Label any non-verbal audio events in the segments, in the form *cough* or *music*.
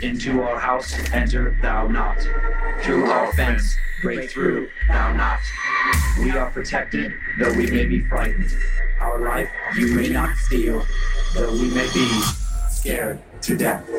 Into our house enter thou not. Through our fence break through thou not. We are protected, though we may be frightened. Our life you may not steal, though we may be scared to death.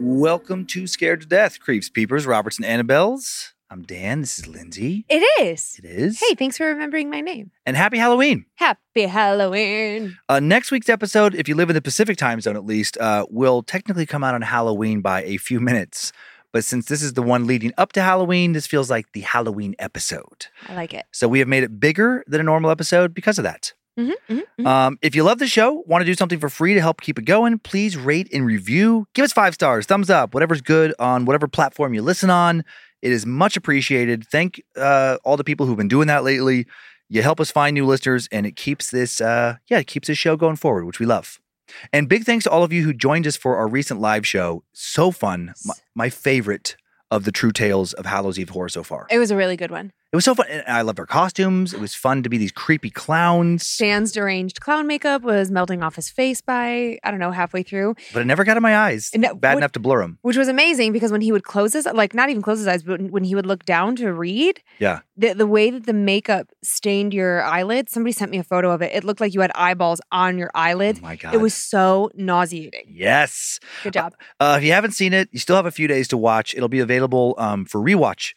Welcome to Scared to Death, Creeps, Peepers, Roberts, and Annabelles. I'm Dan. This is Lynze. It is. It is. Hey, thanks for remembering my name. And happy Halloween. Happy Halloween. Uh, next week's episode, if you live in the Pacific time zone at least, uh, will technically come out on Halloween by a few minutes. But since this is the one leading up to Halloween, this feels like the Halloween episode. I like it. So we have made it bigger than a normal episode because of that. hmm hmm Um, if you love the show, want to do something for free to help keep it going, please rate and review. Give us five stars, thumbs up, whatever's good on whatever platform you listen on. It is much appreciated. Thank uh, all the people who've been doing that lately. You help us find new listeners, and it keeps this, uh, yeah, it keeps this show going forward, which we love. And big thanks to all of you who joined us for our recent live show. So fun, my, my favorite of the true tales of Hallows Eve horror so far. It was a really good one. It was so fun. And I loved our costumes. It was fun to be these creepy clowns. Dan's deranged clown makeup was melting off his face by, I don't know, halfway through, but it never got in my eyes. Bad enough to blur them. which was amazing because when he would close his, like not even close his eyes, but when he would look down to read, Yeah. the, the way that the makeup stained your eyelids, somebody sent me a photo of it. It looked like you had eyeballs on your eyelids. Oh my god. it was so nauseating. yes. Good job. Uh, if you haven't seen it, you still have a few days to watch. It'll be available um, for rewatch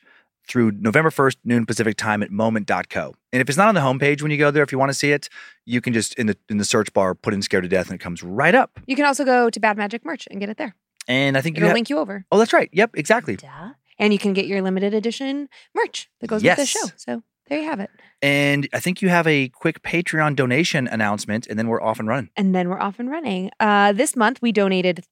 through November 1st, noon Pacific time at moment.co. And if it's not on the homepage when you go there, if you want to see it, you can just in the in the search bar put in Scared to Death and it comes right up. You can also go to Bad Magic merch and get it there. And I think you It'll have, link you over. Oh, that's right. Yep, exactly. Duh. And you can get your limited edition merch that goes with the show. So there you have it. And I think you have a quick Patreon donation announcement and then we're off and running. And then we're off and running. Uh, this month we donated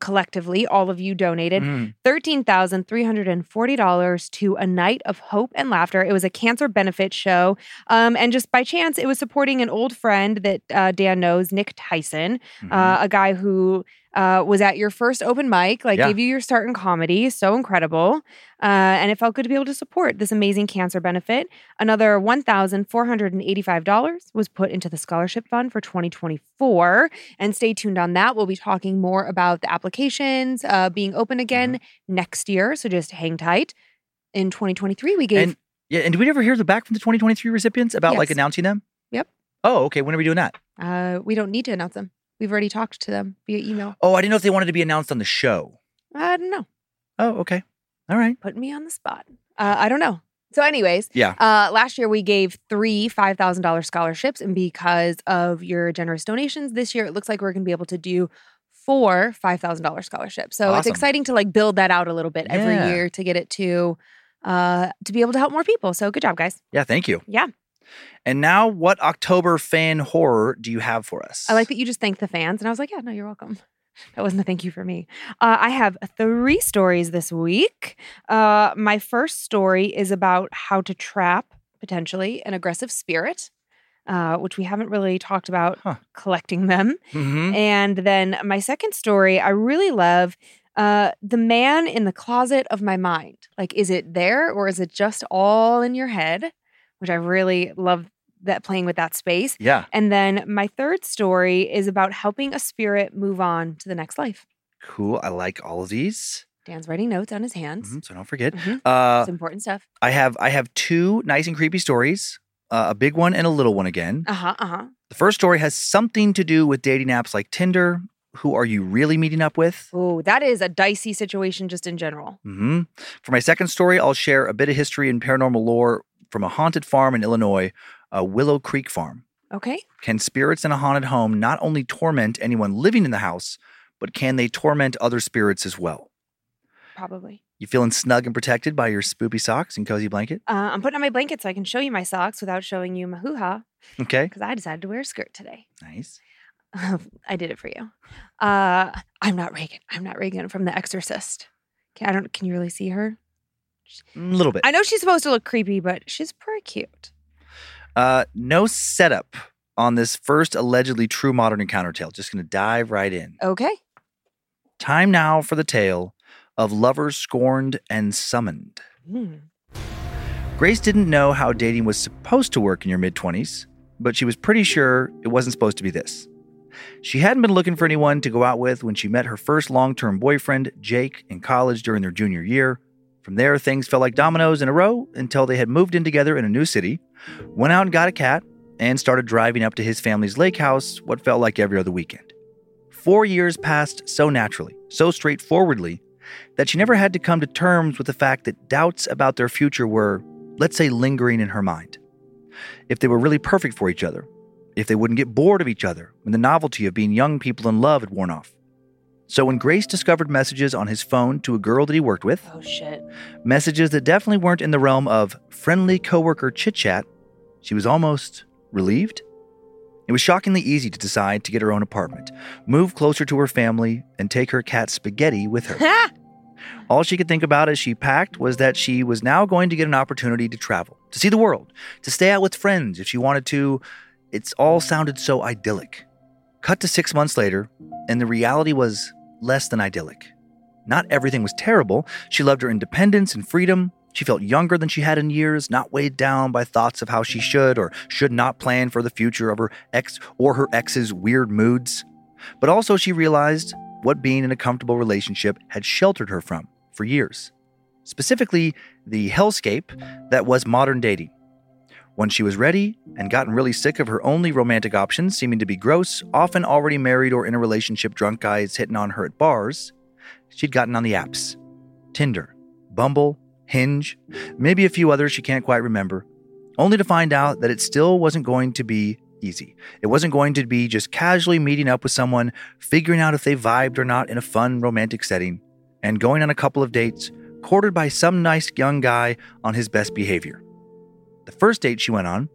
collectively, all of you donated Mm. $13,340 to A Night of Hope and Laughter. It was a cancer benefit show. Um, and just by chance, it was supporting an old friend that uh, Dan knows, Nick Theisen, Mhm. uh, a guy who uh, was at your first open mic, like Yeah. gave you your start in comedy. So incredible. Uh, and it felt good to be able to support this amazing cancer benefit. Another $1,485 was put into the scholarship fund for 2024. And stay tuned on that. We'll be talking more about the applications uh, being open again Mm-hmm. next year. So just hang tight. In 2023, we gave And yeah, and did we ever hear the back from the 2023 recipients about like announcing them? Yep. Oh, okay. When are we doing that? uh, we don't need to announce them. We've already talked to them via email. Oh, I didn't know if they wanted to be announced on the show. I don't know. Oh, okay. All right. Putting me on the spot. Uh, I don't know. So, anyways, Yeah. Uh, last year we gave three five thousand dollars scholarships, and because of your generous donations, this year it looks like we're going to be able to do four five thousand dollars scholarships. So it's exciting to like build that out a little bit every Yeah. year to get it to uh to be able to help more people. So good job, guys. Yeah, thank you. Yeah. And now, what October fan horror do you have for us? I like that you just thanked the fans, and I was like, yeah, no, you're welcome. *laughs* That wasn't a thank you for me. Uh, I have three stories this week. Uh, my first story is about how to trap potentially an aggressive spirit, uh, which we haven't really talked about Huh. collecting them. Mhm. And then my second story, I really love uh, the man in the closet of my mind. Like, is it there or is it just all in your head? Which I really love that playing with that space. Yeah, And then my third story is about helping a spirit move on to the next life. cool. I like all of these. Dan's writing notes on his hands. Mhm, so don't forget. Mhm. Uh, It's important stuff. I have I have two nice and creepy stories. Uh, a big one and a little one again. Uh huh. Uh huh. The first story has something to do with dating apps like Tinder. Who are you really meeting up with? Oh, that is a dicey situation just in general. hmm For my second story, I'll share a bit of history and paranormal lore from a haunted farm in Illinois, a Willow Creek farm. Okay. Can spirits in a haunted home not only torment anyone living in the house, but can they torment other spirits as well? Probably. You feeling snug and protected by your spoopy socks and cozy blanket? Uh, I'm putting on my blanket so I can show you my socks without showing you my hoo ha Okay, because I decided to wear a skirt today. nice. *laughs* I did it for you. Uh, I'm not Regan. I'm not Regan from The Exorcist. Can, I don't. Can you really see her? A little bit. I know she's supposed to look creepy, but she's pretty cute. Uh, no setup on this first allegedly true modern encounter tale. Just going to dive right in. Okay. Time now for the tale of lovers scorned and summoned. Hmm. Grace didn't know how dating was supposed to work in your mid 20s, but she was pretty sure it wasn't supposed to be this. She hadn't been looking for anyone to go out with when she met her first long term boyfriend, Jake, in college during their junior year. From there, things fell like dominoes in a row until they had moved in together in a new city, went out and got a cat, and started driving up to his family's lake house what felt like every other weekend. Four years passed so naturally, so straightforwardly, that she never had to come to terms with the fact that doubts about their future were, let's say, lingering in her mind. If they were really perfect for each other, if they wouldn't get bored of each other when the novelty of being young people in love had worn off. So when Grace discovered messages on his phone to a girl that he worked with, Oh shit. messages that definitely weren't in the realm of friendly coworker chit chat, she was almost relieved. It was shockingly easy to decide to get her own apartment, move closer to her family, and take her cat Spaghetti with her. *laughs* All she could think about as she packed was that she was now going to get an opportunity to travel, to see the world, to stay out with friends if she wanted to. It's all sounded so idyllic. Cut to six months later, and the reality was less than idyllic. Not everything was terrible. She loved her independence and freedom. She felt younger than she had in years, not weighed down by thoughts of how she should or should not plan for the future of her ex or her ex's weird moods. But also, she realized what being in a comfortable relationship had sheltered her from for years. Specifically, the hellscape that was modern dating. When she was ready and gotten really sick of her only romantic options seeming to be gross, often already married or in a relationship drunk guys hitting on her at bars, she'd gotten on the apps Tinder, Bumble, Hinge, maybe a few others she can't quite remember, only to find out that it still wasn't going to be easy. It wasn't going to be just casually meeting up with someone, figuring out if they vibed or not in a fun romantic setting, and going on a couple of dates, courted by some nice young guy on his best behavior. The first date she went on,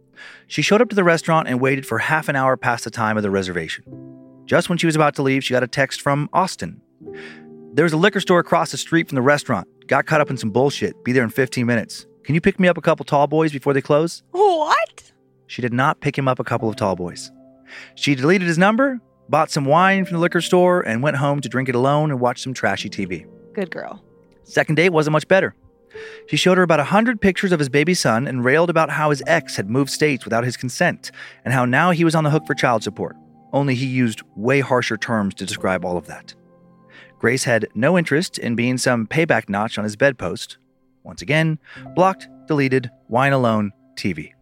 she showed up to the restaurant and waited for half an hour past the time of the reservation. Just when she was about to leave, she got a text from Austin. There's a liquor store across the street from the restaurant. Got caught up in some bullshit. Be there in 15 minutes. Can you pick me up a couple tall boys before they close? What? She did not pick him up a couple of tall boys. She deleted his number, bought some wine from the liquor store, and went home to drink it alone and watch some trashy TV. Good girl. Second date wasn't much better. She showed her about a hundred pictures of his baby son and railed about how his ex had moved states without his consent and how now he was on the hook for child support. Only he used way harsher terms to describe all of that. Grace had no interest in being some payback notch on his bedpost. Once again, blocked, deleted, wine alone, TV.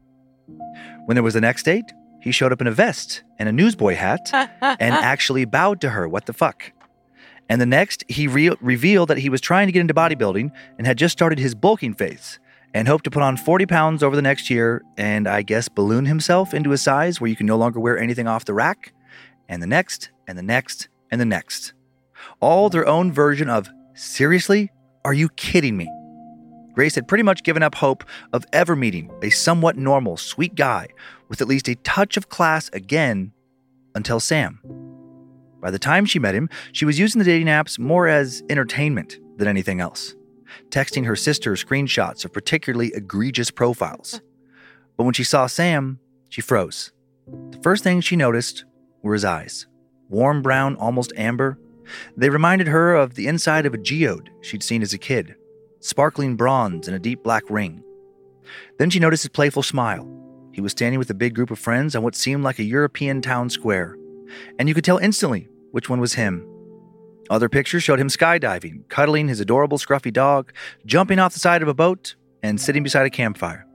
When there was the next date, he showed up in a vest and a newsboy hat *laughs* and actually bowed to her. What the fuck? And the next, he re- revealed that he was trying to get into bodybuilding and had just started his bulking phase and hoped to put on 40 pounds over the next year and I guess balloon himself into a size where you can no longer wear anything off the rack. And the next, and the next, and the next. All their own version of, seriously? Are you kidding me? Grace had pretty much given up hope of ever meeting a somewhat normal, sweet guy with at least a touch of class again until Sam. By the time she met him, she was using the dating apps more as entertainment than anything else, texting her sister screenshots of particularly egregious profiles. But when she saw Sam, she froze. The first thing she noticed were his eyes warm brown, almost amber. They reminded her of the inside of a geode she'd seen as a kid, sparkling bronze and a deep black ring. Then she noticed his playful smile. He was standing with a big group of friends on what seemed like a European town square, and you could tell instantly which one was him. Other pictures showed him skydiving, cuddling his adorable scruffy dog, jumping off the side of a boat, and sitting beside a campfire.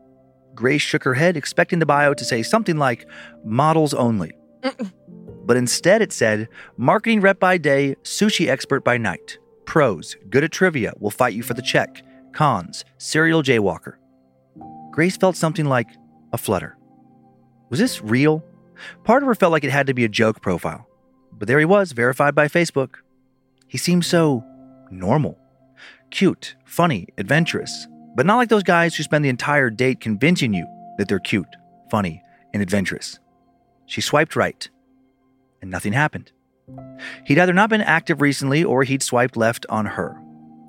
Grace shook her head, expecting the bio to say something like models only. But instead it said marketing rep by day, sushi expert by night. Pros, good at trivia, will fight you for the check. Cons, serial jaywalker. Grace felt something like a flutter. Was this real? Part of her felt like it had to be a joke profile. But there he was, verified by Facebook. He seemed so normal. Cute, funny, adventurous, but not like those guys who spend the entire date convincing you that they're cute, funny, and adventurous. She swiped right, and nothing happened. He'd either not been active recently or he'd swiped left on her.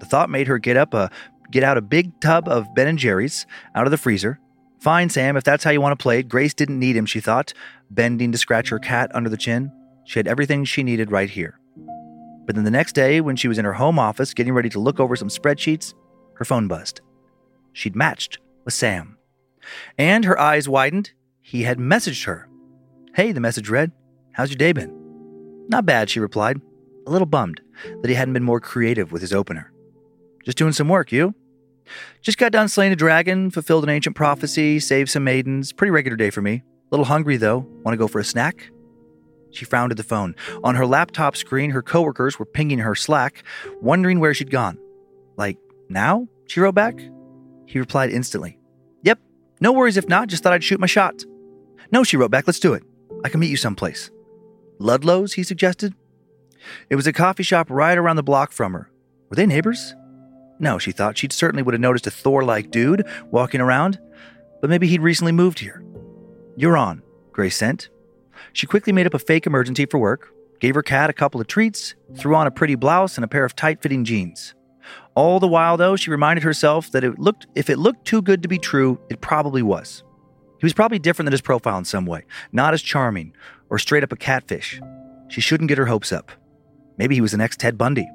The thought made her get up a get out a big tub of Ben and Jerry's out of the freezer. Fine, Sam, if that's how you want to play it. Grace didn't need him, she thought, bending to scratch her cat under the chin. She had everything she needed right here. But then the next day, when she was in her home office getting ready to look over some spreadsheets, her phone buzzed. She'd matched with Sam. And her eyes widened. He had messaged her. Hey, the message read, How's your day been? Not bad, she replied, a little bummed that he hadn't been more creative with his opener. Just doing some work, you? Just got done slaying a dragon, fulfilled an ancient prophecy, saved some maidens. Pretty regular day for me. A little hungry, though. Want to go for a snack? She frowned at the phone. On her laptop screen, her coworkers were pinging her Slack, wondering where she'd gone. Like, now? She wrote back. He replied instantly. Yep, no worries if not, just thought I'd shoot my shot. No, she wrote back, let's do it. I can meet you someplace. Ludlow's, he suggested. It was a coffee shop right around the block from her. Were they neighbors? No, she thought. she'd certainly would have noticed a Thor like dude walking around, but maybe he'd recently moved here. You're on, Grace sent. She quickly made up a fake emergency for work, gave her cat a couple of treats, threw on a pretty blouse and a pair of tight fitting jeans. All the while, though, she reminded herself that it looked, if it looked too good to be true, it probably was. He was probably different than his profile in some way, not as charming or straight up a catfish. She shouldn't get her hopes up. Maybe he was the next Ted Bundy.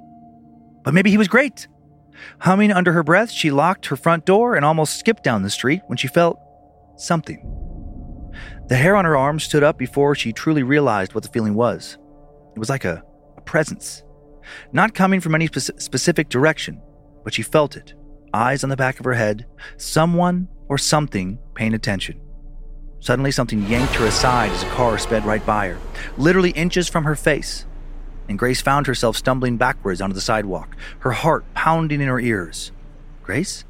But maybe he was great. Humming under her breath, she locked her front door and almost skipped down the street when she felt something. The hair on her arm stood up before she truly realized what the feeling was. It was like a, a presence, not coming from any spe- specific direction, but she felt it, eyes on the back of her head, someone or something paying attention. Suddenly, something yanked her aside as a car sped right by her, literally inches from her face. And Grace found herself stumbling backwards onto the sidewalk, her heart pounding in her ears. Grace?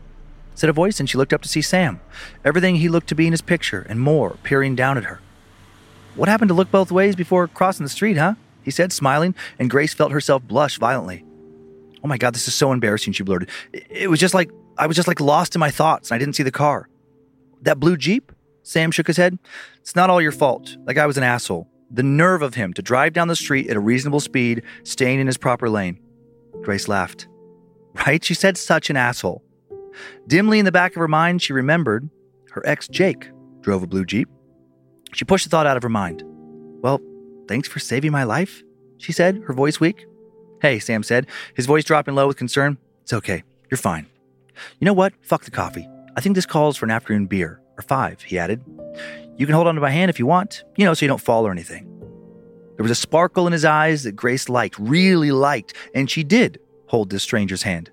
said a voice, and she looked up to see Sam, everything he looked to be in his picture and more, peering down at her. What happened to look both ways before crossing the street, huh? He said, smiling, and Grace felt herself blush violently. Oh my God, this is so embarrassing, she blurted. It was just like, I was just like lost in my thoughts, and I didn't see the car. That blue Jeep? Sam shook his head. It's not all your fault. That guy was an asshole. The nerve of him to drive down the street at a reasonable speed, staying in his proper lane. Grace laughed. Right? She said such an asshole. Dimly in the back of her mind, she remembered her ex Jake drove a blue Jeep. She pushed the thought out of her mind. Well, thanks for saving my life, she said, her voice weak. Hey, Sam said, his voice dropping low with concern. It's okay. You're fine. You know what? Fuck the coffee. I think this calls for an afternoon beer. Or five, he added. You can hold onto my hand if you want, you know, so you don't fall or anything. There was a sparkle in his eyes that Grace liked, really liked, and she did hold this stranger's hand.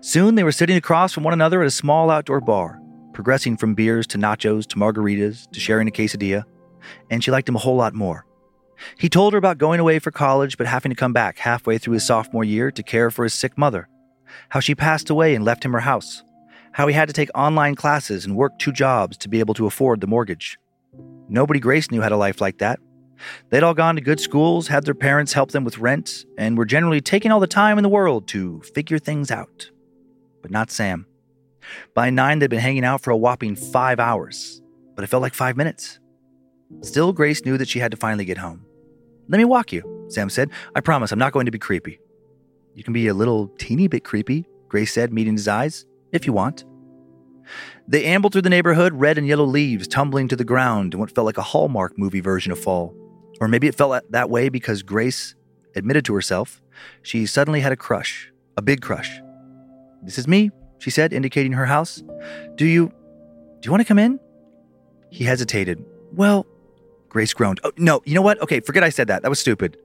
Soon they were sitting across from one another at a small outdoor bar, progressing from beers to nachos to margaritas to sharing a quesadilla, and she liked him a whole lot more. He told her about going away for college but having to come back halfway through his sophomore year to care for his sick mother, how she passed away and left him her house, how he had to take online classes and work two jobs to be able to afford the mortgage. Nobody Grace knew had a life like that. They'd all gone to good schools, had their parents help them with rent, and were generally taking all the time in the world to figure things out. But not Sam. By nine, they'd been hanging out for a whopping five hours, but it felt like five minutes. Still, Grace knew that she had to finally get home. Let me walk you, Sam said. I promise I'm not going to be creepy. You can be a little teeny bit creepy, Grace said, meeting his eyes, if you want. They ambled through the neighborhood, red and yellow leaves tumbling to the ground in what felt like a Hallmark movie version of fall. Or maybe it felt that way because Grace admitted to herself she suddenly had a crush, a big crush. This is me, she said, indicating her house. Do you. Do you want to come in? He hesitated. Well, Grace groaned. Oh, no, you know what? Okay, forget I said that. That was stupid.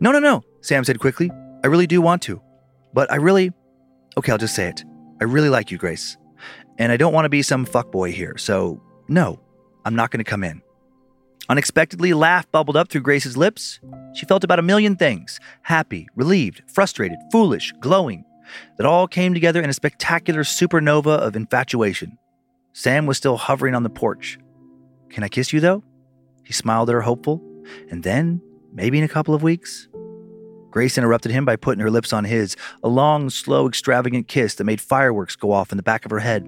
No, no, no, Sam said quickly. I really do want to. But I really. Okay, I'll just say it. I really like you, Grace. And I don't want to be some fuckboy here, so no, I'm not going to come in. Unexpectedly, laugh bubbled up through Grace's lips. She felt about a million things happy, relieved, frustrated, foolish, glowing that all came together in a spectacular supernova of infatuation. Sam was still hovering on the porch. Can I kiss you, though? He smiled at her, hopeful. And then, maybe in a couple of weeks? Grace interrupted him by putting her lips on his, a long, slow, extravagant kiss that made fireworks go off in the back of her head.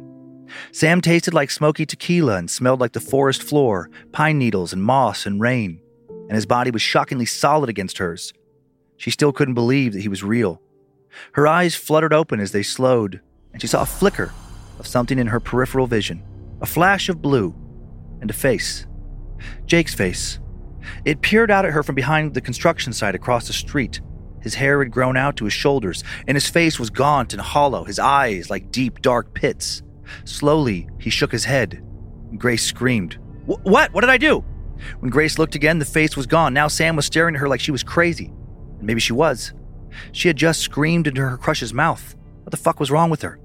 Sam tasted like smoky tequila and smelled like the forest floor, pine needles and moss and rain. And his body was shockingly solid against hers. She still couldn't believe that he was real. Her eyes fluttered open as they slowed, and she saw a flicker of something in her peripheral vision a flash of blue, and a face. Jake's face. It peered out at her from behind the construction site across the street. His hair had grown out to his shoulders, and his face was gaunt and hollow, his eyes like deep, dark pits. Slowly, he shook his head. Grace screamed, What? What did I do? When Grace looked again, the face was gone. Now Sam was staring at her like she was crazy. And maybe she was. She had just screamed into her crush's mouth. What the fuck was wrong with her?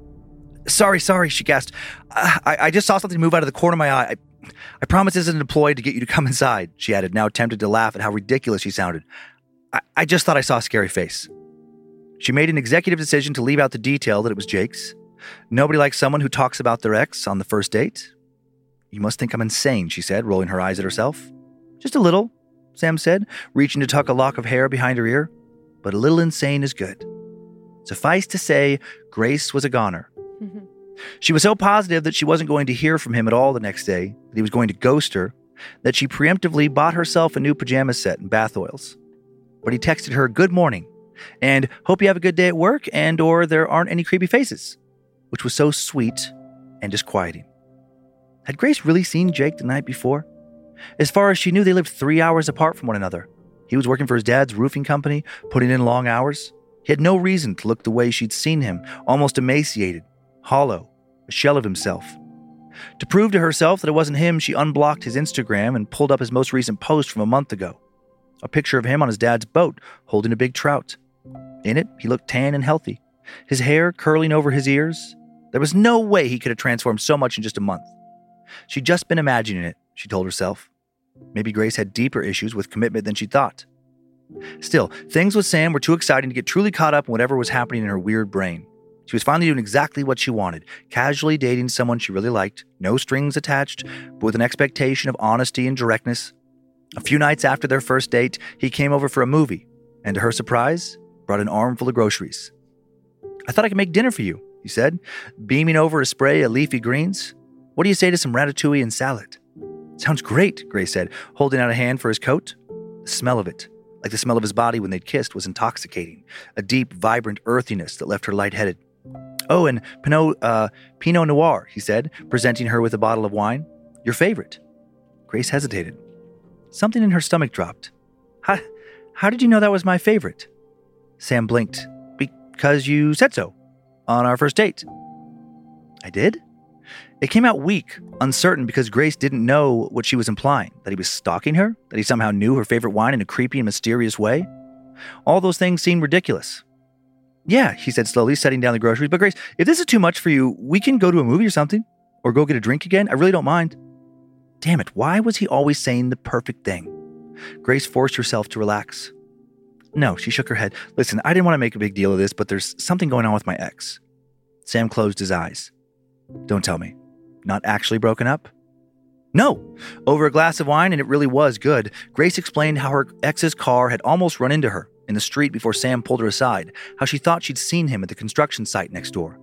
Sorry, sorry, she gasped. I, I just saw something move out of the corner of my eye. I, I promise this isn't deployed to get you to come *laughs* inside, she added, now tempted to laugh at how ridiculous she sounded. I, I just thought I saw a scary face. She made an executive decision to leave out the detail that it was Jake's. Nobody likes someone who talks about their ex on the first date. You must think I'm insane, she said, rolling her eyes at herself. Just a little, Sam said, reaching to tuck a lock of hair behind her ear. But a little insane is good. Suffice to say, Grace was a goner. Mm-hmm. She was so positive that she wasn't going to hear from him at all the next day, that he was going to ghost her, that she preemptively bought herself a new pajama set and bath oils. But he texted her good morning and hope you have a good day at work and or there aren't any creepy faces, which was so sweet and disquieting. Had Grace really seen Jake the night before? As far as she knew, they lived three hours apart from one another. He was working for his dad's roofing company, putting in long hours. He had no reason to look the way she'd seen him, almost emaciated, hollow, a shell of himself. To prove to herself that it wasn't him, she unblocked his Instagram and pulled up his most recent post from a month ago a picture of him on his dad's boat holding a big trout. In it, he looked tan and healthy, his hair curling over his ears. There was no way he could have transformed so much in just a month. She'd just been imagining it, she told herself. Maybe Grace had deeper issues with commitment than she thought. Still, things with Sam were too exciting to get truly caught up in whatever was happening in her weird brain. She was finally doing exactly what she wanted casually dating someone she really liked, no strings attached, but with an expectation of honesty and directness. A few nights after their first date, he came over for a movie, and to her surprise, brought an armful of groceries. I thought I could make dinner for you, he said, beaming over a spray of leafy greens. What do you say to some ratatouille and salad? Sounds great, Grace said, holding out a hand for his coat. The smell of it, like the smell of his body when they'd kissed, was intoxicating, a deep, vibrant earthiness that left her lightheaded. Oh, and Pinot, uh, Pinot Noir, he said, presenting her with a bottle of wine. Your favorite. Grace hesitated. Something in her stomach dropped. How, how did you know that was my favorite? Sam blinked. Because you said so on our first date. I did? It came out weak, uncertain, because Grace didn't know what she was implying that he was stalking her, that he somehow knew her favorite wine in a creepy and mysterious way. All those things seemed ridiculous. Yeah, he said slowly, setting down the groceries. But Grace, if this is too much for you, we can go to a movie or something, or go get a drink again. I really don't mind. Damn it, why was he always saying the perfect thing? Grace forced herself to relax. No, she shook her head. Listen, I didn't want to make a big deal of this, but there's something going on with my ex. Sam closed his eyes. Don't tell me. Not actually broken up? No. Over a glass of wine, and it really was good, Grace explained how her ex's car had almost run into her in the street before Sam pulled her aside, how she thought she'd seen him at the construction site next door.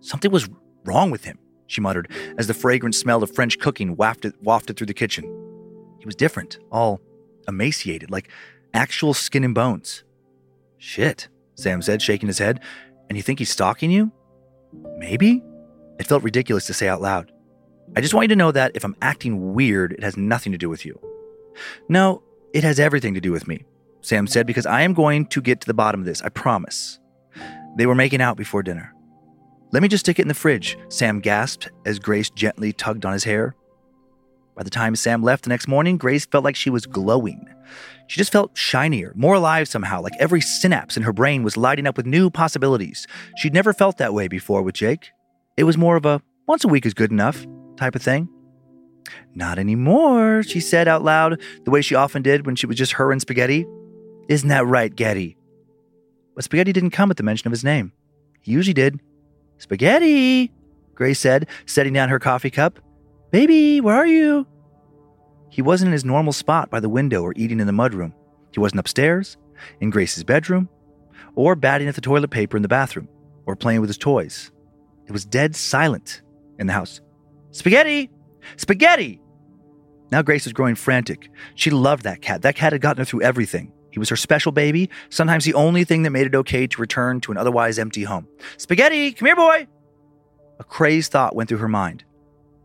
Something was wrong with him, she muttered, as the fragrant smell of French cooking wafted, wafted through the kitchen. He was different, all emaciated, like actual skin and bones. Shit, Sam said, shaking his head. And you think he's stalking you? Maybe? It felt ridiculous to say out loud. I just want you to know that if I'm acting weird, it has nothing to do with you. No, it has everything to do with me. Sam said, because I am going to get to the bottom of this, I promise. They were making out before dinner. Let me just stick it in the fridge, Sam gasped as Grace gently tugged on his hair. By the time Sam left the next morning, Grace felt like she was glowing. She just felt shinier, more alive somehow, like every synapse in her brain was lighting up with new possibilities. She'd never felt that way before with Jake. It was more of a once a week is good enough type of thing. Not anymore, she said out loud, the way she often did when she was just her and Spaghetti. Isn't that right, Getty? But Spaghetti didn't come at the mention of his name. He usually did. Spaghetti, Grace said, setting down her coffee cup. Baby, where are you? He wasn't in his normal spot by the window or eating in the mudroom. He wasn't upstairs, in Grace's bedroom, or batting at the toilet paper in the bathroom, or playing with his toys. It was dead silent in the house. Spaghetti! Spaghetti! Now Grace was growing frantic. She loved that cat. That cat had gotten her through everything. He was her special baby, sometimes the only thing that made it okay to return to an otherwise empty home. Spaghetti, come here, boy! A crazed thought went through her mind.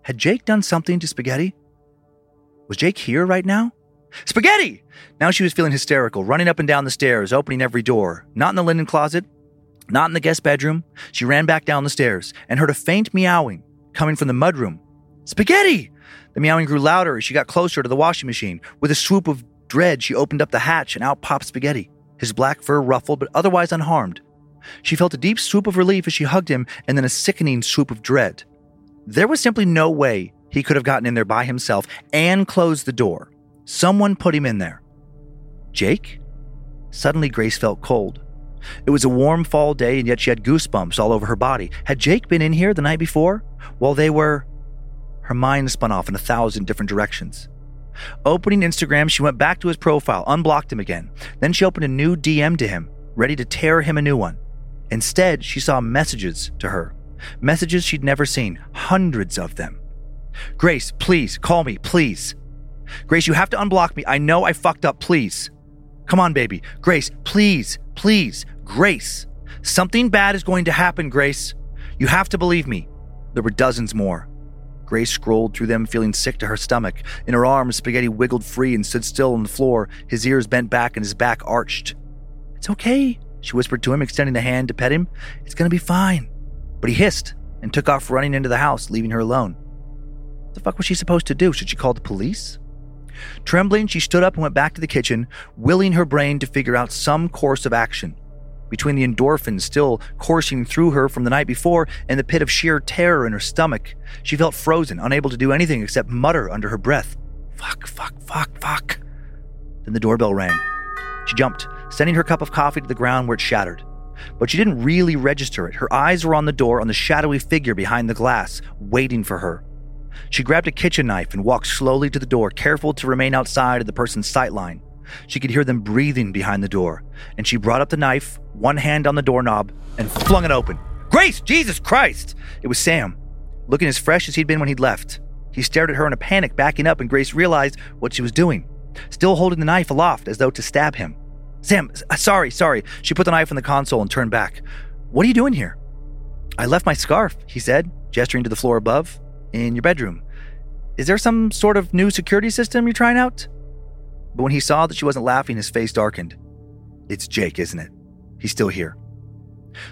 Had Jake done something to Spaghetti? Was Jake here right now? Spaghetti! Now she was feeling hysterical, running up and down the stairs, opening every door. Not in the linen closet, not in the guest bedroom. She ran back down the stairs and heard a faint meowing coming from the mudroom. Spaghetti! The meowing grew louder as she got closer to the washing machine. With a swoop of dread, she opened up the hatch and out popped Spaghetti, his black fur ruffled but otherwise unharmed. She felt a deep swoop of relief as she hugged him and then a sickening swoop of dread. There was simply no way he could have gotten in there by himself and closed the door. Someone put him in there. Jake? Suddenly, Grace felt cold. It was a warm fall day, and yet she had goosebumps all over her body. Had Jake been in here the night before? While they were. Her mind spun off in a thousand different directions. Opening Instagram, she went back to his profile, unblocked him again. Then she opened a new DM to him, ready to tear him a new one. Instead, she saw messages to her. Messages she'd never seen, hundreds of them. Grace, please, call me, please. Grace, you have to unblock me. I know I fucked up, please. Come on, baby. Grace, please, please. Grace. Something bad is going to happen, Grace. You have to believe me. There were dozens more. Grace scrolled through them, feeling sick to her stomach. In her arms, Spaghetti wiggled free and stood still on the floor, his ears bent back and his back arched. It's okay, she whispered to him, extending a hand to pet him. It's to be fine. But he hissed and took off running into the house, leaving her alone. The fuck was she supposed to do? Should she call the police? Trembling, she stood up and went back to the kitchen, willing her brain to figure out some course of action. Between the endorphins still coursing through her from the night before and the pit of sheer terror in her stomach, she felt frozen, unable to do anything except mutter under her breath, Fuck, fuck, fuck, fuck. Then the doorbell rang. She jumped, sending her cup of coffee to the ground where it shattered. But she didn't really register it. Her eyes were on the door, on the shadowy figure behind the glass, waiting for her. She grabbed a kitchen knife and walked slowly to the door, careful to remain outside of the person's sight line. She could hear them breathing behind the door, and she brought up the knife, one hand on the doorknob, and flung it open. Grace! Jesus Christ! It was Sam, looking as fresh as he'd been when he'd left. He stared at her in a panic, backing up, and Grace realized what she was doing, still holding the knife aloft as though to stab him. Sam, uh, sorry, sorry. She put the knife on the console and turned back. What are you doing here? I left my scarf, he said, gesturing to the floor above in your bedroom. Is there some sort of new security system you're trying out? But when he saw that she wasn't laughing, his face darkened. It's Jake, isn't it? He's still here.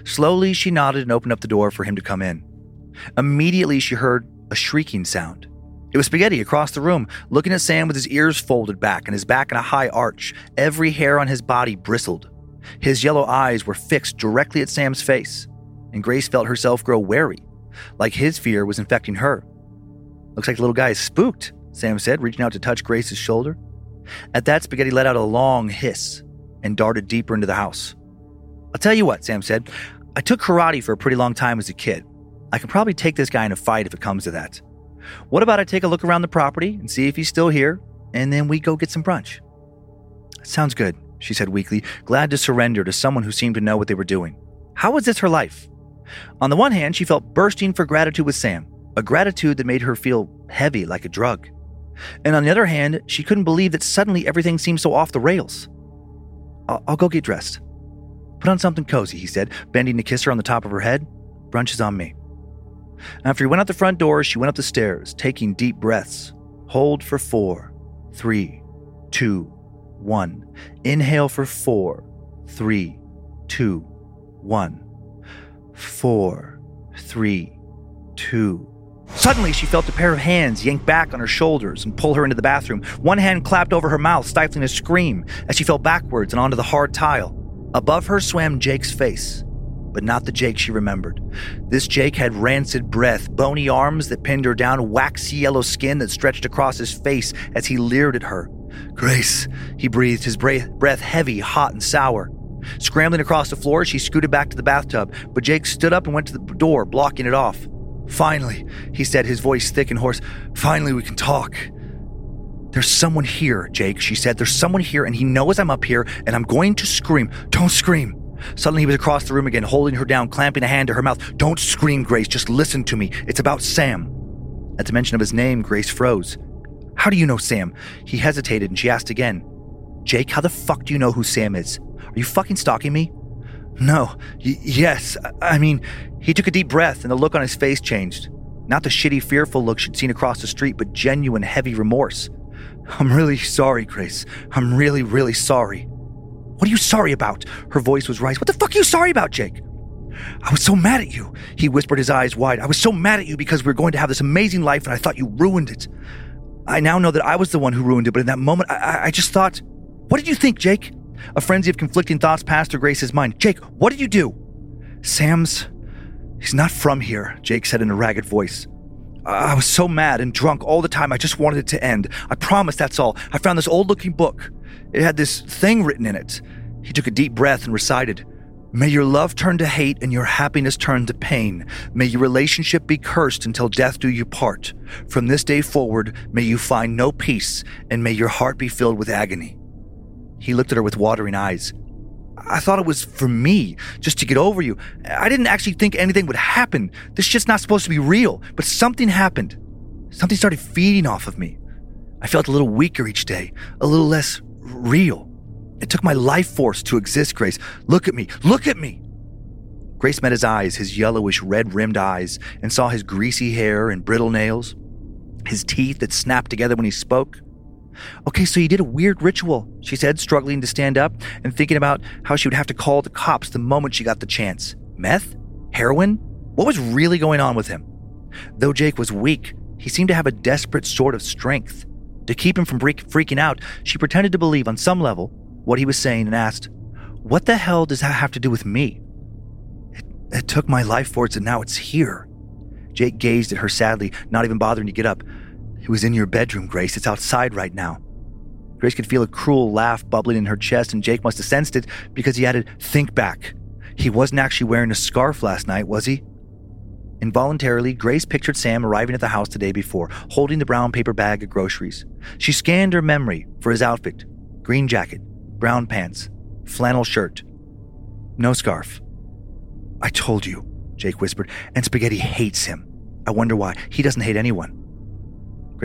Slowly, she nodded and opened up the door for him to come in. Immediately, she heard a shrieking sound. It was Spaghetti across the room, looking at Sam with his ears folded back and his back in a high arch. Every hair on his body bristled. His yellow eyes were fixed directly at Sam's face, and Grace felt herself grow wary like his fear was infecting her. Looks like the little guy is spooked, Sam said, reaching out to touch Grace's shoulder. At that, Spaghetti let out a long hiss and darted deeper into the house. I'll tell you what, Sam said. I took karate for a pretty long time as a kid. I can probably take this guy in a fight if it comes to that. What about I take a look around the property and see if he's still here, and then we go get some brunch? Sounds good, she said weakly, glad to surrender to someone who seemed to know what they were doing. How was this her life? On the one hand, she felt bursting for gratitude with Sam, a gratitude that made her feel heavy like a drug. And on the other hand, she couldn't believe that suddenly everything seemed so off the rails. I'll, I'll go get dressed. Put on something cozy, he said, bending to kiss her on the top of her head. Brunch is on me. After he went out the front door, she went up the stairs, taking deep breaths. Hold for four, three, two, one. Inhale for four, three, two, one four, three, two. Suddenly, she felt a pair of hands yank back on her shoulders and pull her into the bathroom. One hand clapped over her mouth, stifling a scream as she fell backwards and onto the hard tile. Above her swam Jake's face, but not the Jake she remembered. This Jake had rancid breath, bony arms that pinned her down, waxy yellow skin that stretched across his face as he leered at her. Grace, he breathed, his breath heavy, hot, and sour. Scrambling across the floor, she scooted back to the bathtub, but Jake stood up and went to the door, blocking it off. Finally, he said, his voice thick and hoarse. Finally, we can talk. There's someone here, Jake, she said. There's someone here, and he knows I'm up here, and I'm going to scream. Don't scream. Suddenly, he was across the room again, holding her down, clamping a hand to her mouth. Don't scream, Grace. Just listen to me. It's about Sam. At the mention of his name, Grace froze. How do you know Sam? He hesitated and she asked again. Jake, how the fuck do you know who Sam is? Are you fucking stalking me? No. Y- yes. I-, I mean, he took a deep breath and the look on his face changed. Not the shitty, fearful look she'd seen across the street, but genuine, heavy remorse. I'm really sorry, Grace. I'm really, really sorry. What are you sorry about? Her voice was rising. What the fuck are you sorry about, Jake? I was so mad at you, he whispered, his eyes wide. I was so mad at you because we were going to have this amazing life and I thought you ruined it. I now know that I was the one who ruined it, but in that moment, I, I just thought, what did you think, Jake? A frenzy of conflicting thoughts passed through Grace's mind. Jake, what did you do? Sam's. He's not from here, Jake said in a ragged voice. I was so mad and drunk all the time, I just wanted it to end. I promise that's all. I found this old looking book. It had this thing written in it. He took a deep breath and recited May your love turn to hate and your happiness turn to pain. May your relationship be cursed until death do you part. From this day forward, may you find no peace and may your heart be filled with agony. He looked at her with watering eyes. I thought it was for me, just to get over you. I didn't actually think anything would happen. This shit's not supposed to be real, but something happened. Something started feeding off of me. I felt a little weaker each day, a little less real. It took my life force to exist, Grace. Look at me. Look at me. Grace met his eyes, his yellowish red rimmed eyes, and saw his greasy hair and brittle nails, his teeth that snapped together when he spoke. Okay, so you did a weird ritual, she said, struggling to stand up and thinking about how she would have to call the cops the moment she got the chance. Meth? Heroin? What was really going on with him? Though Jake was weak, he seemed to have a desperate sort of strength. To keep him from freaking out, she pretended to believe on some level what he was saying and asked, What the hell does that have to do with me? It, it took my life force and now it's here. Jake gazed at her sadly, not even bothering to get up. It was in your bedroom, Grace. It's outside right now. Grace could feel a cruel laugh bubbling in her chest, and Jake must have sensed it because he added, Think back. He wasn't actually wearing a scarf last night, was he? Involuntarily, Grace pictured Sam arriving at the house the day before, holding the brown paper bag of groceries. She scanned her memory for his outfit green jacket, brown pants, flannel shirt, no scarf. I told you, Jake whispered, and Spaghetti hates him. I wonder why. He doesn't hate anyone.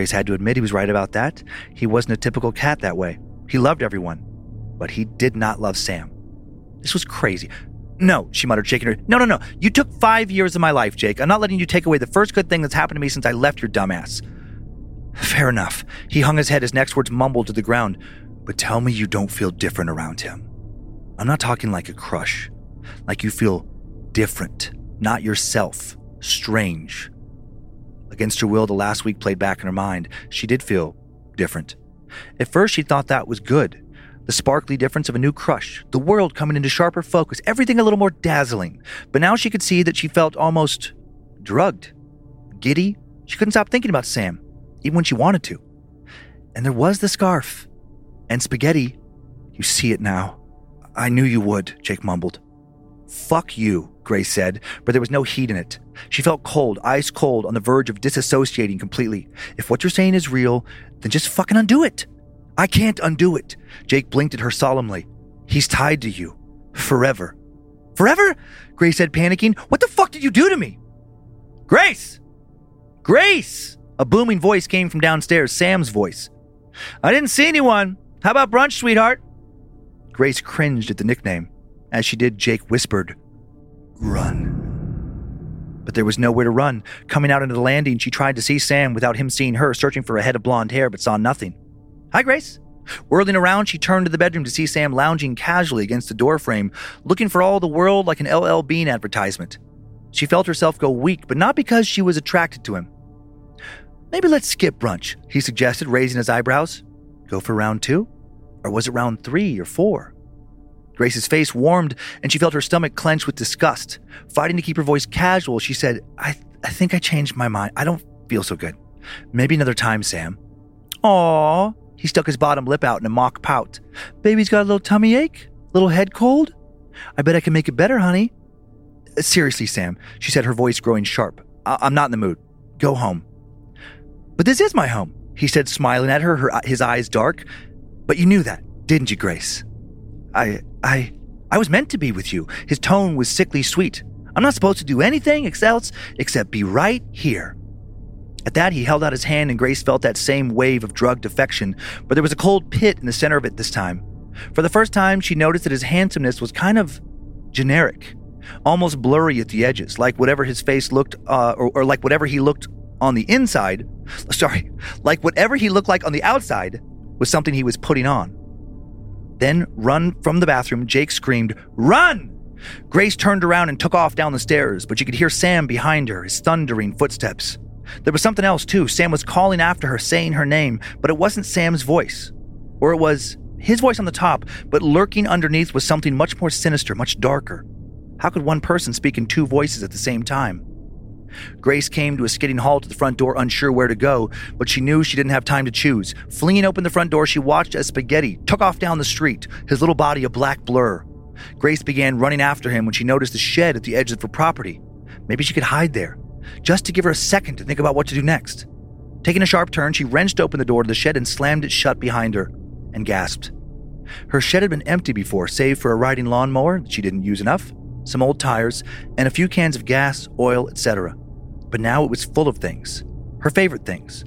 Grace had to admit he was right about that. He wasn't a typical cat that way. He loved everyone, but he did not love Sam. This was crazy. No, she muttered, shaking her. No, no, no. You took five years of my life, Jake. I'm not letting you take away the first good thing that's happened to me since I left your dumbass. Fair enough. He hung his head, his next words mumbled to the ground. But tell me you don't feel different around him. I'm not talking like a crush, like you feel different, not yourself, strange. Against her will, the last week played back in her mind. She did feel different. At first, she thought that was good. The sparkly difference of a new crush, the world coming into sharper focus, everything a little more dazzling. But now she could see that she felt almost drugged, giddy. She couldn't stop thinking about Sam, even when she wanted to. And there was the scarf. And spaghetti. You see it now. I knew you would, Jake mumbled. Fuck you, Grace said, but there was no heat in it. She felt cold, ice cold, on the verge of disassociating completely. If what you're saying is real, then just fucking undo it. I can't undo it. Jake blinked at her solemnly. He's tied to you. Forever. Forever? Grace said, panicking. What the fuck did you do to me? Grace! Grace! A booming voice came from downstairs, Sam's voice. I didn't see anyone. How about brunch, sweetheart? Grace cringed at the nickname. As she did, Jake whispered, Run. But there was nowhere to run. Coming out into the landing, she tried to see Sam without him seeing her, searching for a head of blonde hair, but saw nothing. Hi, Grace. Whirling around, she turned to the bedroom to see Sam lounging casually against the doorframe, looking for all the world like an LL Bean advertisement. She felt herself go weak, but not because she was attracted to him. Maybe let's skip brunch, he suggested, raising his eyebrows. Go for round two? Or was it round three or four? Grace's face warmed and she felt her stomach clench with disgust. Fighting to keep her voice casual, she said, I, I think I changed my mind. I don't feel so good. Maybe another time, Sam. Aw. He stuck his bottom lip out in a mock pout. Baby's got a little tummy ache? Little head cold? I bet I can make it better, honey. Uh, seriously, Sam, she said, her voice growing sharp. I- I'm not in the mood. Go home. But this is my home, he said, smiling at her, her his eyes dark. But you knew that, didn't you, Grace? I, I, I was meant to be with you. His tone was sickly sweet. I'm not supposed to do anything else except be right here. At that, he held out his hand, and Grace felt that same wave of drugged affection, but there was a cold pit in the center of it this time. For the first time, she noticed that his handsomeness was kind of generic, almost blurry at the edges, like whatever his face looked, uh, or, or like whatever he looked on the inside. Sorry, like whatever he looked like on the outside was something he was putting on. Then, run from the bathroom, Jake screamed, Run! Grace turned around and took off down the stairs, but she could hear Sam behind her, his thundering footsteps. There was something else, too. Sam was calling after her, saying her name, but it wasn't Sam's voice. Or it was his voice on the top, but lurking underneath was something much more sinister, much darker. How could one person speak in two voices at the same time? Grace came to a skidding halt at the front door, unsure where to go, but she knew she didn't have time to choose. Flinging open the front door, she watched as Spaghetti took off down the street, his little body a black blur. Grace began running after him when she noticed the shed at the edge of her property. Maybe she could hide there just to give her a second to think about what to do next. Taking a sharp turn, she wrenched open the door to the shed and slammed it shut behind her and gasped. Her shed had been empty before, save for a riding lawnmower that she didn't use enough, some old tires, and a few cans of gas, oil, etc. But now it was full of things. Her favorite things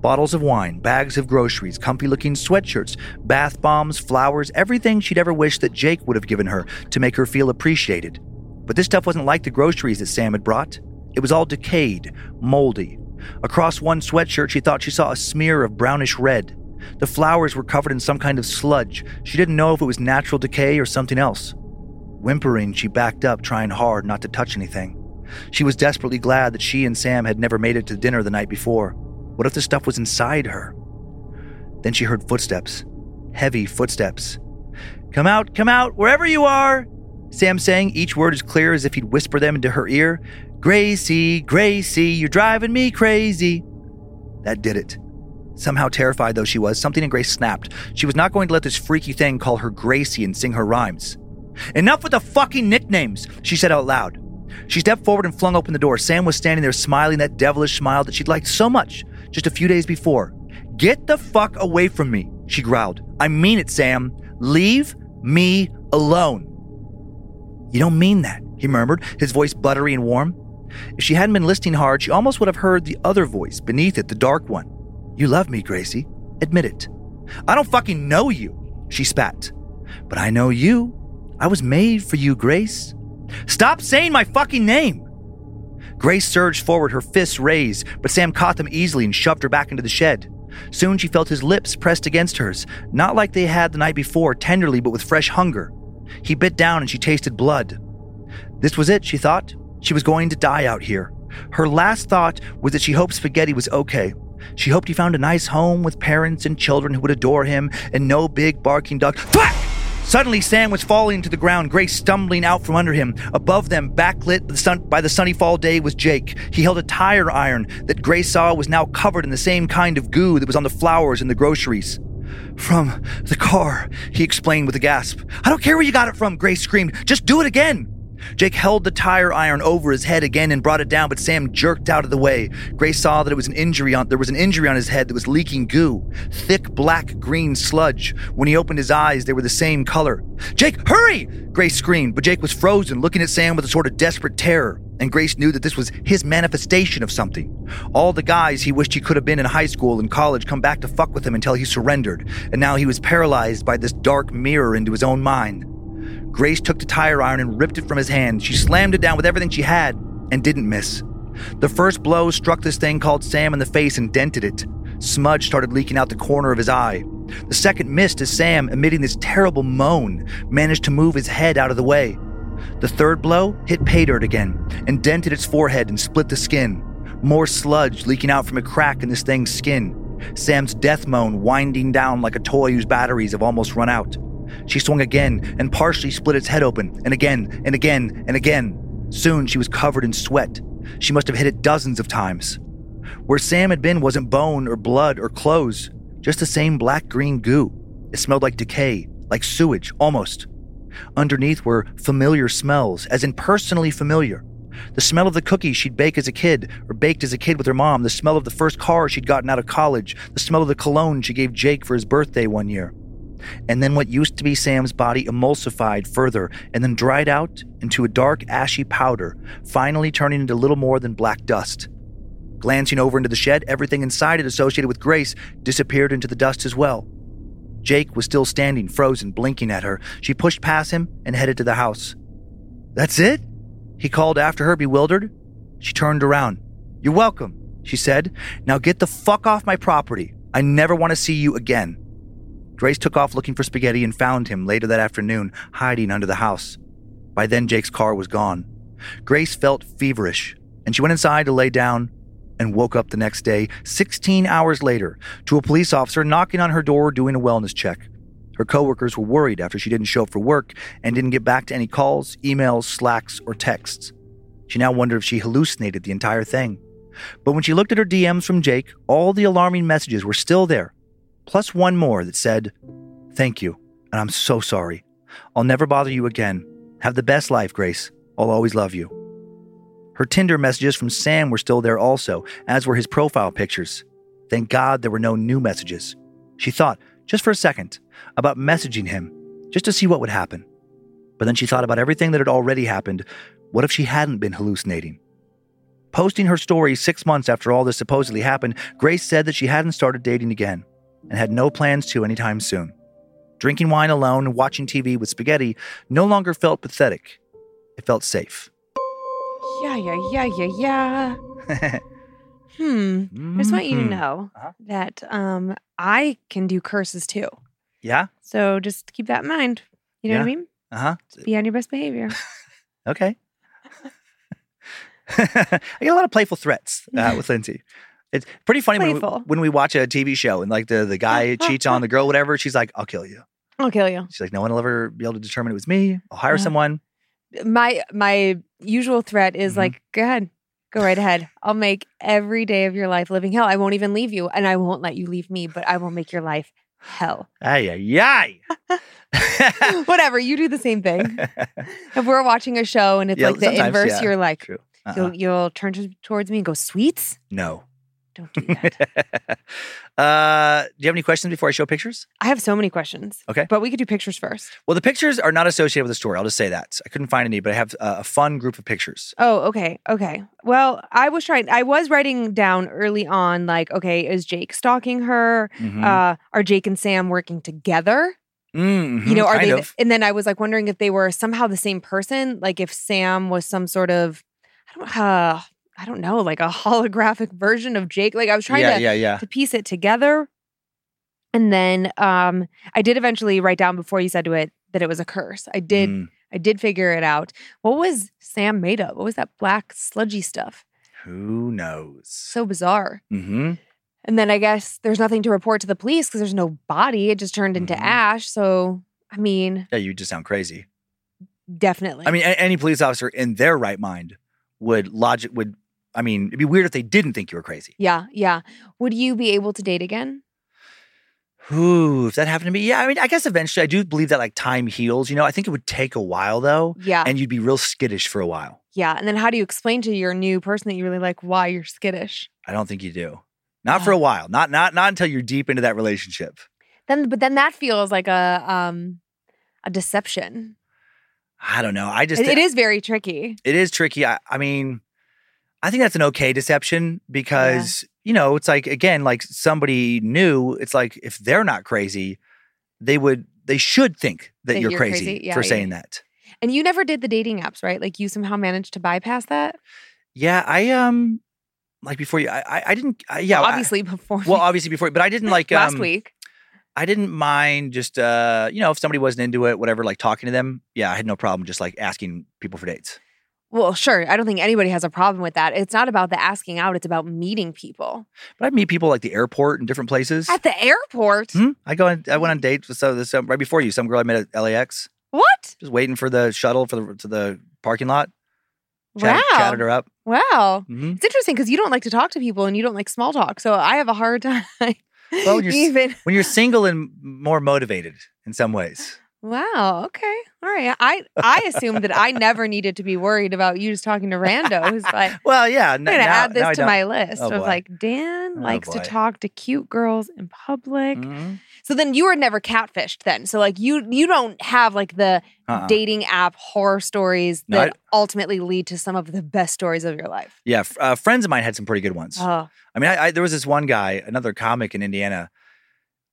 bottles of wine, bags of groceries, comfy looking sweatshirts, bath bombs, flowers, everything she'd ever wished that Jake would have given her to make her feel appreciated. But this stuff wasn't like the groceries that Sam had brought. It was all decayed, moldy. Across one sweatshirt, she thought she saw a smear of brownish red. The flowers were covered in some kind of sludge. She didn't know if it was natural decay or something else. Whimpering, she backed up, trying hard not to touch anything. She was desperately glad that she and Sam had never made it to dinner the night before. What if the stuff was inside her? Then she heard footsteps. Heavy footsteps. Come out, come out, wherever you are! Sam sang, each word as clear as if he'd whisper them into her ear. Gracie, Gracie, you're driving me crazy. That did it. Somehow terrified though she was, something in Grace snapped. She was not going to let this freaky thing call her Gracie and sing her rhymes. Enough with the fucking nicknames, she said out loud. She stepped forward and flung open the door. Sam was standing there smiling that devilish smile that she'd liked so much just a few days before. Get the fuck away from me, she growled. I mean it, Sam. Leave me alone. You don't mean that, he murmured, his voice buttery and warm. If she hadn't been listening hard, she almost would have heard the other voice beneath it, the dark one. You love me, Gracie. Admit it. I don't fucking know you, she spat. But I know you. I was made for you, Grace. Stop saying my fucking name! Grace surged forward, her fists raised, but Sam caught them easily and shoved her back into the shed. Soon she felt his lips pressed against hers, not like they had the night before, tenderly but with fresh hunger. He bit down and she tasted blood. This was it, she thought. She was going to die out here. Her last thought was that she hoped Spaghetti was okay. She hoped he found a nice home with parents and children who would adore him and no big barking dog. Suddenly, Sam was falling to the ground, Grace stumbling out from under him. Above them, backlit by the sunny fall day, was Jake. He held a tire iron that Grace saw was now covered in the same kind of goo that was on the flowers in the groceries. From the car, he explained with a gasp. I don't care where you got it from, Grace screamed. Just do it again. Jake held the tire iron over his head again and brought it down, but Sam jerked out of the way. Grace saw that it was an injury on there was an injury on his head that was leaking goo, thick black green sludge. When he opened his eyes, they were the same color. Jake, hurry! Grace screamed, but Jake was frozen, looking at Sam with a sort of desperate terror. And Grace knew that this was his manifestation of something. All the guys he wished he could have been in high school and college come back to fuck with him until he surrendered, and now he was paralyzed by this dark mirror into his own mind. Grace took the tire iron and ripped it from his hand. She slammed it down with everything she had and didn't miss. The first blow struck this thing called Sam in the face and dented it. Smudge started leaking out the corner of his eye. The second missed as Sam, emitting this terrible moan, managed to move his head out of the way. The third blow hit pay dirt again and dented its forehead and split the skin. More sludge leaking out from a crack in this thing's skin. Sam's death moan winding down like a toy whose batteries have almost run out. She swung again and partially split its head open, and again, and again, and again. Soon she was covered in sweat. She must have hit it dozens of times. Where Sam had been wasn't bone or blood or clothes, just the same black green goo. It smelled like decay, like sewage, almost. Underneath were familiar smells, as in personally familiar. The smell of the cookies she'd bake as a kid, or baked as a kid with her mom, the smell of the first car she'd gotten out of college, the smell of the cologne she gave Jake for his birthday one year and then what used to be Sam's body emulsified further and then dried out into a dark, ashy powder, finally turning into little more than black dust. Glancing over into the shed, everything inside it associated with Grace disappeared into the dust as well. Jake was still standing, frozen, blinking at her. She pushed past him and headed to the house. That's it? He called after her, bewildered. She turned around. You're welcome, she said. Now get the fuck off my property. I never want to see you again. Grace took off looking for spaghetti and found him later that afternoon, hiding under the house. By then, Jake's car was gone. Grace felt feverish, and she went inside to lay down and woke up the next day, 16 hours later, to a police officer knocking on her door doing a wellness check. Her coworkers were worried after she didn't show up for work and didn't get back to any calls, emails, slacks, or texts. She now wondered if she hallucinated the entire thing. But when she looked at her DMs from Jake, all the alarming messages were still there, plus one more that said, Thank you, and I'm so sorry. I'll never bother you again. Have the best life, Grace. I'll always love you. Her Tinder messages from Sam were still there also, as were his profile pictures. Thank God there were no new messages. She thought, just for a second, about messaging him, just to see what would happen. But then she thought about everything that had already happened. What if she hadn't been hallucinating? Posting her story six months after all this supposedly happened, Grace said that she hadn't started dating again and had no plans to anytime soon. Drinking wine alone and watching TV with spaghetti no longer felt pathetic. It felt safe. Yeah, yeah, yeah, yeah, yeah. *laughs* Hmm. I just want you to Mhm. know Uh-huh. that um I can do curses too. Yeah? So just keep that in mind. You know what I mean? Uh huh. Be on your best behavior. *laughs* *laughs* Okay. I get a lot of playful threats uh, with Lynze. It's pretty funny when we, when we watch a TV show and like the, the guy *laughs* cheats on the girl, whatever. She's like, I'll kill you. I'll kill you. She's like, no one will ever be able to determine it was me. I'll hire Yeah. someone. My my usual threat is Mhm. like, go ahead. Go right ahead. I'll make every day of your life living hell. I won't even leave you and I won't let you leave me, but I will make your life hell. Ay, ay, ay. *laughs* Whatever, you do the same thing. *laughs* If we're watching a show and it's Yeah, like the inverse, yeah. you're like. Uh-uh. you'll you'll turn to, towards me and go, "Sweets? No. Don't do that." *laughs* uh, do you have any questions before I show pictures? I have so many questions. Okay. But we could do pictures first. Well, the pictures are not associated with the story. I'll just say that. I couldn't find any, but I have uh, a fun group of pictures. Oh, okay. Okay. Well, I was trying I was writing down early on like, okay, is Jake stalking her? Mhm. Uh are Jake and Sam working together? Mhm, You know, are they of. and then I was like wondering if they were somehow the same person, like if Sam was some sort of I don't uh, I don't know, like a *laughs* holographic version of Jake. Like I was trying yeah, to yeah, yeah. to piece it together. And then um I did eventually write down before you said to it that it was a curse. I did Mm, I did figure it out. What was Sam made of? What was that black sludgy stuff? who knows? So bizarre. Mm-hmm. And then I guess there's nothing to report to the police because there's no body. It just turned into Mhm. ash. So I mean, Yeah, you just sound crazy. definitely. I mean, a- any police officer in their right mind would logic would. I mean, it'd be weird if they didn't think you were crazy. yeah, yeah. Would you be able to date again? Ooh, if that happened to me, yeah. I mean, I guess eventually, I do believe that like time heals. You know, I think it would take a while though, Yeah, and you'd be real skittish for a while. yeah. And then how do you explain to your new person that you really like why you're skittish? I don't think you do. Not for a while. Not not not until you're deep into that relationship. Then, but then that feels like a um a deception. I don't know. I just It- it is very tricky. it is tricky. I, I mean, I think that's an okay deception because you know it's like again, like somebody new. It's like if they're not crazy, they would they should think that, That you're, you're crazy, crazy. Yeah, for yeah. saying that. And you never did the dating apps, right? Like you somehow managed to bypass that. Yeah, I um like before you. I I, I didn't. I, yeah, I- obviously before well, *laughs* obviously before, but I didn't like last um, week. I didn't mind just uh you know if somebody wasn't into it, whatever, like talking to them. Yeah, I had no problem just like asking people for dates. Well, sure. I don't think anybody has a problem with that. It's not about the asking out, it's about meeting people. But I meet people like the airport and different places. At the airport. Hmm? I go. On, I went on dates with some, some right before you. Some girl I met at LAX. What? Just waiting for the shuttle for the to the parking lot. Chat, wow. Chatted her up. Wow. hmm It's interesting because you don't like to talk to people and you don't like small talk. So I have a hard *laughs* time. Well, you're even When you're single and more motivated in some ways. Wow. Okay. All right. I I assumed that I never needed to be worried about you just talking to randos, but *laughs* Well, yeah. I'm gonna add this to my list Oh, of like Dan Oh, likes to talk to cute girls in public. Mhm. So then you were never catfished then. So like you you don't have like the Uh-uh. dating app horror stories No, that ultimately lead to some of the best stories of your life. Yeah, uh, friends of mine had some pretty good ones. Oh. I mean, I, I, there was this one guy, another comic in Indiana.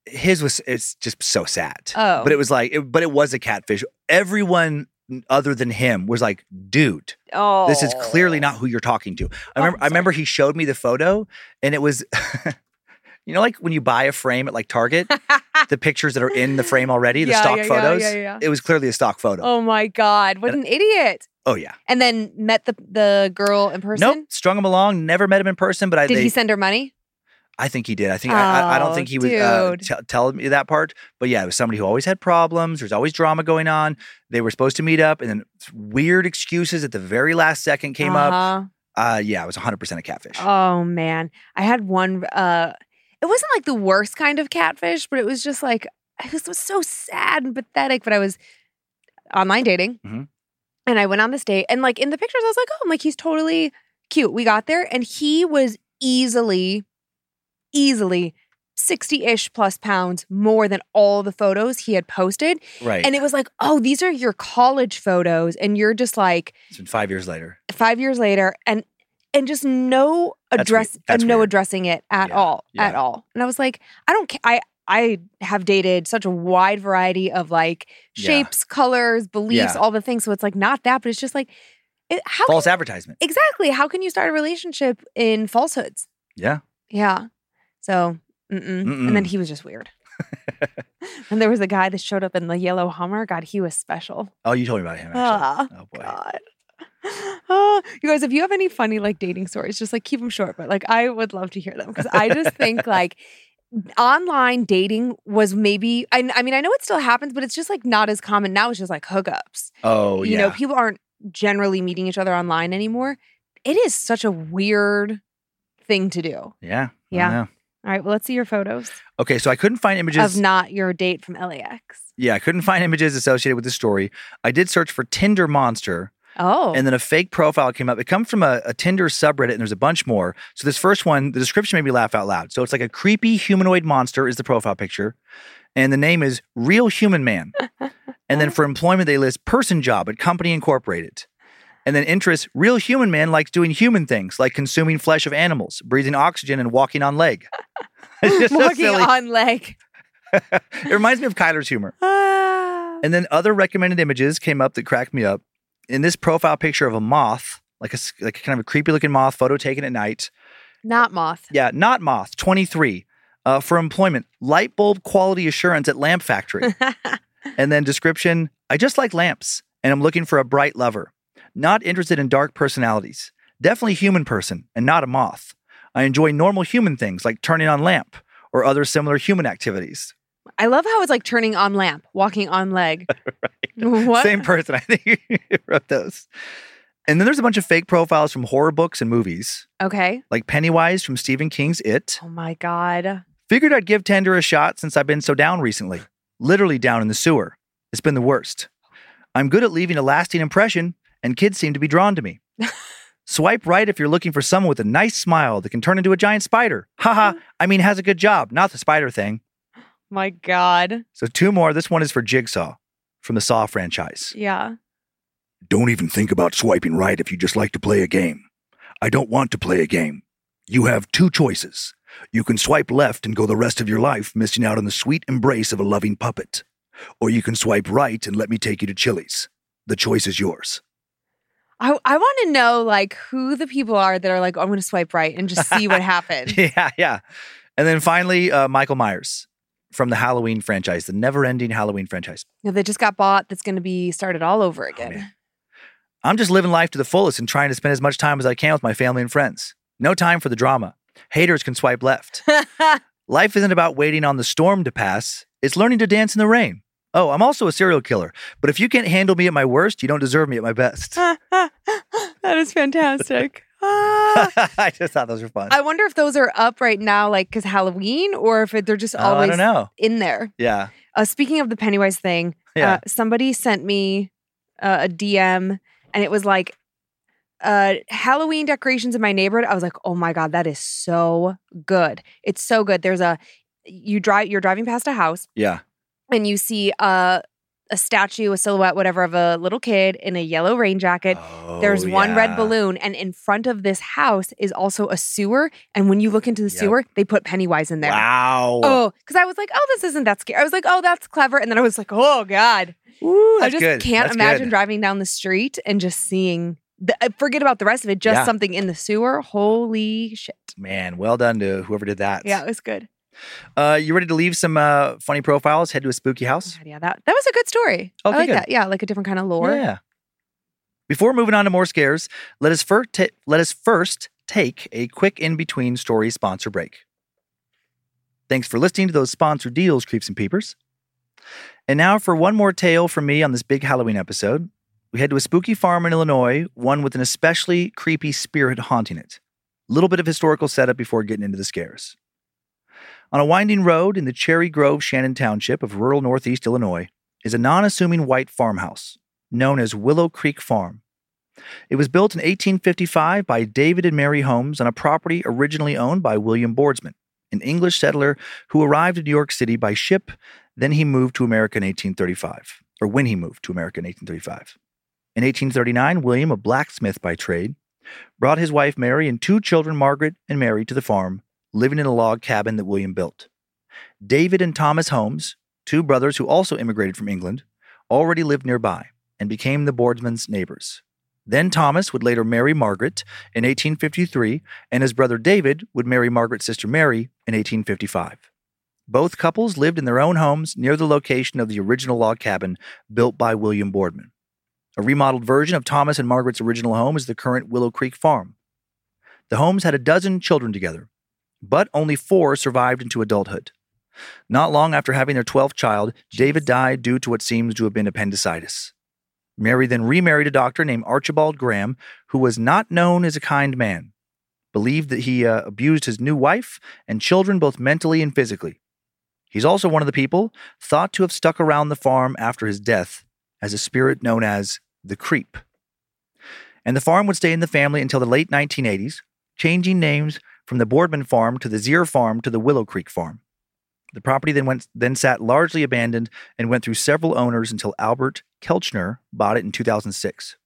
His was it's just so sad. Oh. but it was like, it, but it was a catfish. Everyone other than him was like, dude, Oh. this is clearly not oh. who you're talking to. I remember, I remember he showed me the photo, and it was, *laughs* you know, like when you buy a frame at like Target, *laughs* the pictures that are in the frame already, the Yeah, stock yeah, photos. yeah, yeah. It was clearly a stock photo. Oh my God. What an idiot. Oh yeah, And then met the the girl in person. nope, strung him along. Never met him in person, but I Did they, he send her money? I think he did. I think I, I, I don't Oh, think he was uh, t- telling me that part, but yeah, it was somebody who always had problems. There's always drama going on. They were supposed to meet up, and then weird excuses at the very last second came up. Uh-huh. Uh, yeah, it was 100 percent a catfish. Oh man. I had one uh it wasn't like the worst kind of catfish, but it was just like it was, it was so sad and pathetic. But I was online dating Mhm. and I went on this date and like in the pictures I was like, oh, I'm like, he's totally cute. We got there and he was easily, easily 60-ish plus pounds more than all the photos he had posted. right, And it was like, oh, these are your college photos. And you're just like, it's been five years later. five years later and and just no address. Uh, no weird. addressing it at Yeah, all at all and i was like i don't ca- i i have dated such a wide variety of like Yeah. shapes colors beliefs Yeah. all the things so it's like not that but it's just like it, how False can, advertisement. exactly how can you start a relationship in falsehoods Yeah, yeah so mm-mm. and then he was just weird *laughs* and there was a guy that showed up in the yellow hummer god he was special oh, you told me about him. Actually. Ah, oh boy. God. Oh, *gasps* you guys, if you have any funny like dating stories, just like keep them short. But like, I would love to hear them because I just think *laughs* like online dating was maybe. I, I mean, I know it still happens, but it's just like not as common now. It's just like hookups. Oh you yeah. know, people aren't generally meeting each other online anymore. It is such a weird thing to do. yeah. Yeah. All right, well, let's see your photos Okay, so I couldn't find images. of not your date from LAX. yeah, I couldn't find images associated with the story. I did search for Tinder monster. Oh, and then a fake profile came up. It comes from a, a Tinder subreddit, and there's a bunch more. So this first one, the description made me laugh out loud. So it's like a creepy humanoid monster is the profile picture, and the name is Real Human Man. *laughs* and then for employment, they list person job at company incorporated. And then interests, real human man likes doing human things like consuming flesh of animals, breathing oxygen, and walking on leg. *laughs* it's just so walking silly. on leg. *laughs* it reminds me of Kyler's humor. Ah. And then other recommended images came up that cracked me up. In this profile picture of a moth, like a like kind of a creepy looking moth, photo taken at night. Not moth. Yeah, not moth, 23. Uh, for employment, light bulb quality assurance at lamp factory. *laughs* and then description, I just like lamps and I'm looking for a bright lover. Not interested in dark personalities. Definitely human person and not a moth. I enjoy normal human things like turning on lamp or other similar human activities. I love how it's like turning on lamp, walking on leg. *laughs* What? Same person, *laughs* I think, you wrote those. And then there's a bunch of fake profiles from horror books and movies, Okay. like Pennywise from Stephen King's It. Oh my God. Figured I'd give Tinder a shot since I've been so down recently. Literally down in the sewer. It's been the worst. I'm good at leaving a lasting impression, and kids seem to be drawn to me. Swipe right if you're looking for someone with a nice smile that can turn into a giant spider. Haha, mm-hmm. I mean, has a good job, not the spider thing. My God. So, two more. This one is for Jigsaw from the Saw franchise. Yeah. Don't even think about swiping right if you just like to play a game. I don't want to play a game. You have two choices. You can swipe left and go the rest of your life missing out on the sweet embrace of a loving puppet. Or you can swipe right and let me take you to Chili's. The choice is yours. I, I want to know like who the people are that are like, oh, I'm going to swipe right and just see what *laughs* happens. *laughs* Yeah, yeah. And then finally, uh, Michael Myers from the Halloween franchise, the never ending Halloween franchise. Yeah, they just got bought that's going to be started all over again. man. I'm just living life to the fullest and trying to spend as much time as I can with my family and friends. No time for the drama. Haters can swipe left. *laughs* Life isn't about waiting on the storm to pass, it's learning to dance in the rain. Oh, I'm also a serial killer, but if you can't handle me at my worst, you don't deserve me at my best. *laughs* that is fantastic. *laughs* Ah. I just thought those were fun. I wonder if those are up right now, like because Halloween, or if it, they're just Oh, I always don't know. in there. Yeah. Uh, speaking of the Pennywise thing, Yeah. uh, somebody sent me uh, a DM, and it was like uh, Halloween decorations in my neighborhood. I was like, oh my god, that is so good. It's so good. There's a you drive. You're driving past a house, yeah. And you see a a statue, a silhouette, whatever, of a little kid in a yellow rain jacket. There's Oh, one red balloon, and in front of this house is also a sewer. And when you look into the Yep. sewer, they put Pennywise in there. Wow. Oh, because I was like, oh, this isn't that scary. I was like, oh, that's clever. And then I was like, oh, God. Ooh, I just good. can't That's imagine good. driving down the street and just seeing, the, uh, forget about the rest of it, just Yeah. something in the sewer. Holy shit. Man, well done to whoever did that. Yeah, it was good. Uh, you ready to leave some uh, funny profiles? Head to a spooky house. God, yeah, that, that was a good story. Okay, I like good. that. Yeah, like a different kind of lore. Yeah. Before moving on to more scares, let us first ta- let us first take a quick in between story sponsor break. Thanks for listening to those sponsor deals, creeps and peepers. And now for one more tale from me on this big Halloween episode. We head to a spooky farm in Illinois, one with an especially creepy spirit haunting it. A little bit of historical setup before getting into the scares. On a winding road in the Cherry Grove Shannon Township of rural northeast Illinois is a non assuming white farmhouse known as Willow Creek Farm. It was built in 1855 by David and Mary Holmes on a property originally owned by William Boardsman, an English settler who arrived in New York City by ship. Then he moved to America in 1835, or when he moved to America in 1835. In 1839, William, a blacksmith by trade, brought his wife Mary and two children, Margaret and Mary, to the farm, living in a log cabin that William built. David and Thomas Holmes, two brothers who also immigrated from England, already lived nearby and became the boardsman's neighbors. Then Thomas would later marry Margaret in 1853, and his brother David would marry Margaret's sister Mary in 1855. Both couples lived in their own homes near the location of the original log cabin built by William Boardman. A remodeled version of Thomas and Margaret's original home is the current Willow Creek Farm. The Holmes had a dozen children together, but only four survived into adulthood. Not long after having their 12th child, David died due to what seems to have been appendicitis. Mary then remarried a doctor named Archibald Graham, who was not known as a kind man, believed that he uh, abused his new wife and children both mentally and physically. He's also one of the people thought to have stuck around the farm after his death as a spirit known as the Creep. And the farm would stay in the family until the late 1980s, changing names from the Boardman Farm to the Zier Farm to the Willow Creek Farm. The property then went then sat largely abandoned and went through several owners until Albert Kelchner bought it in 2006.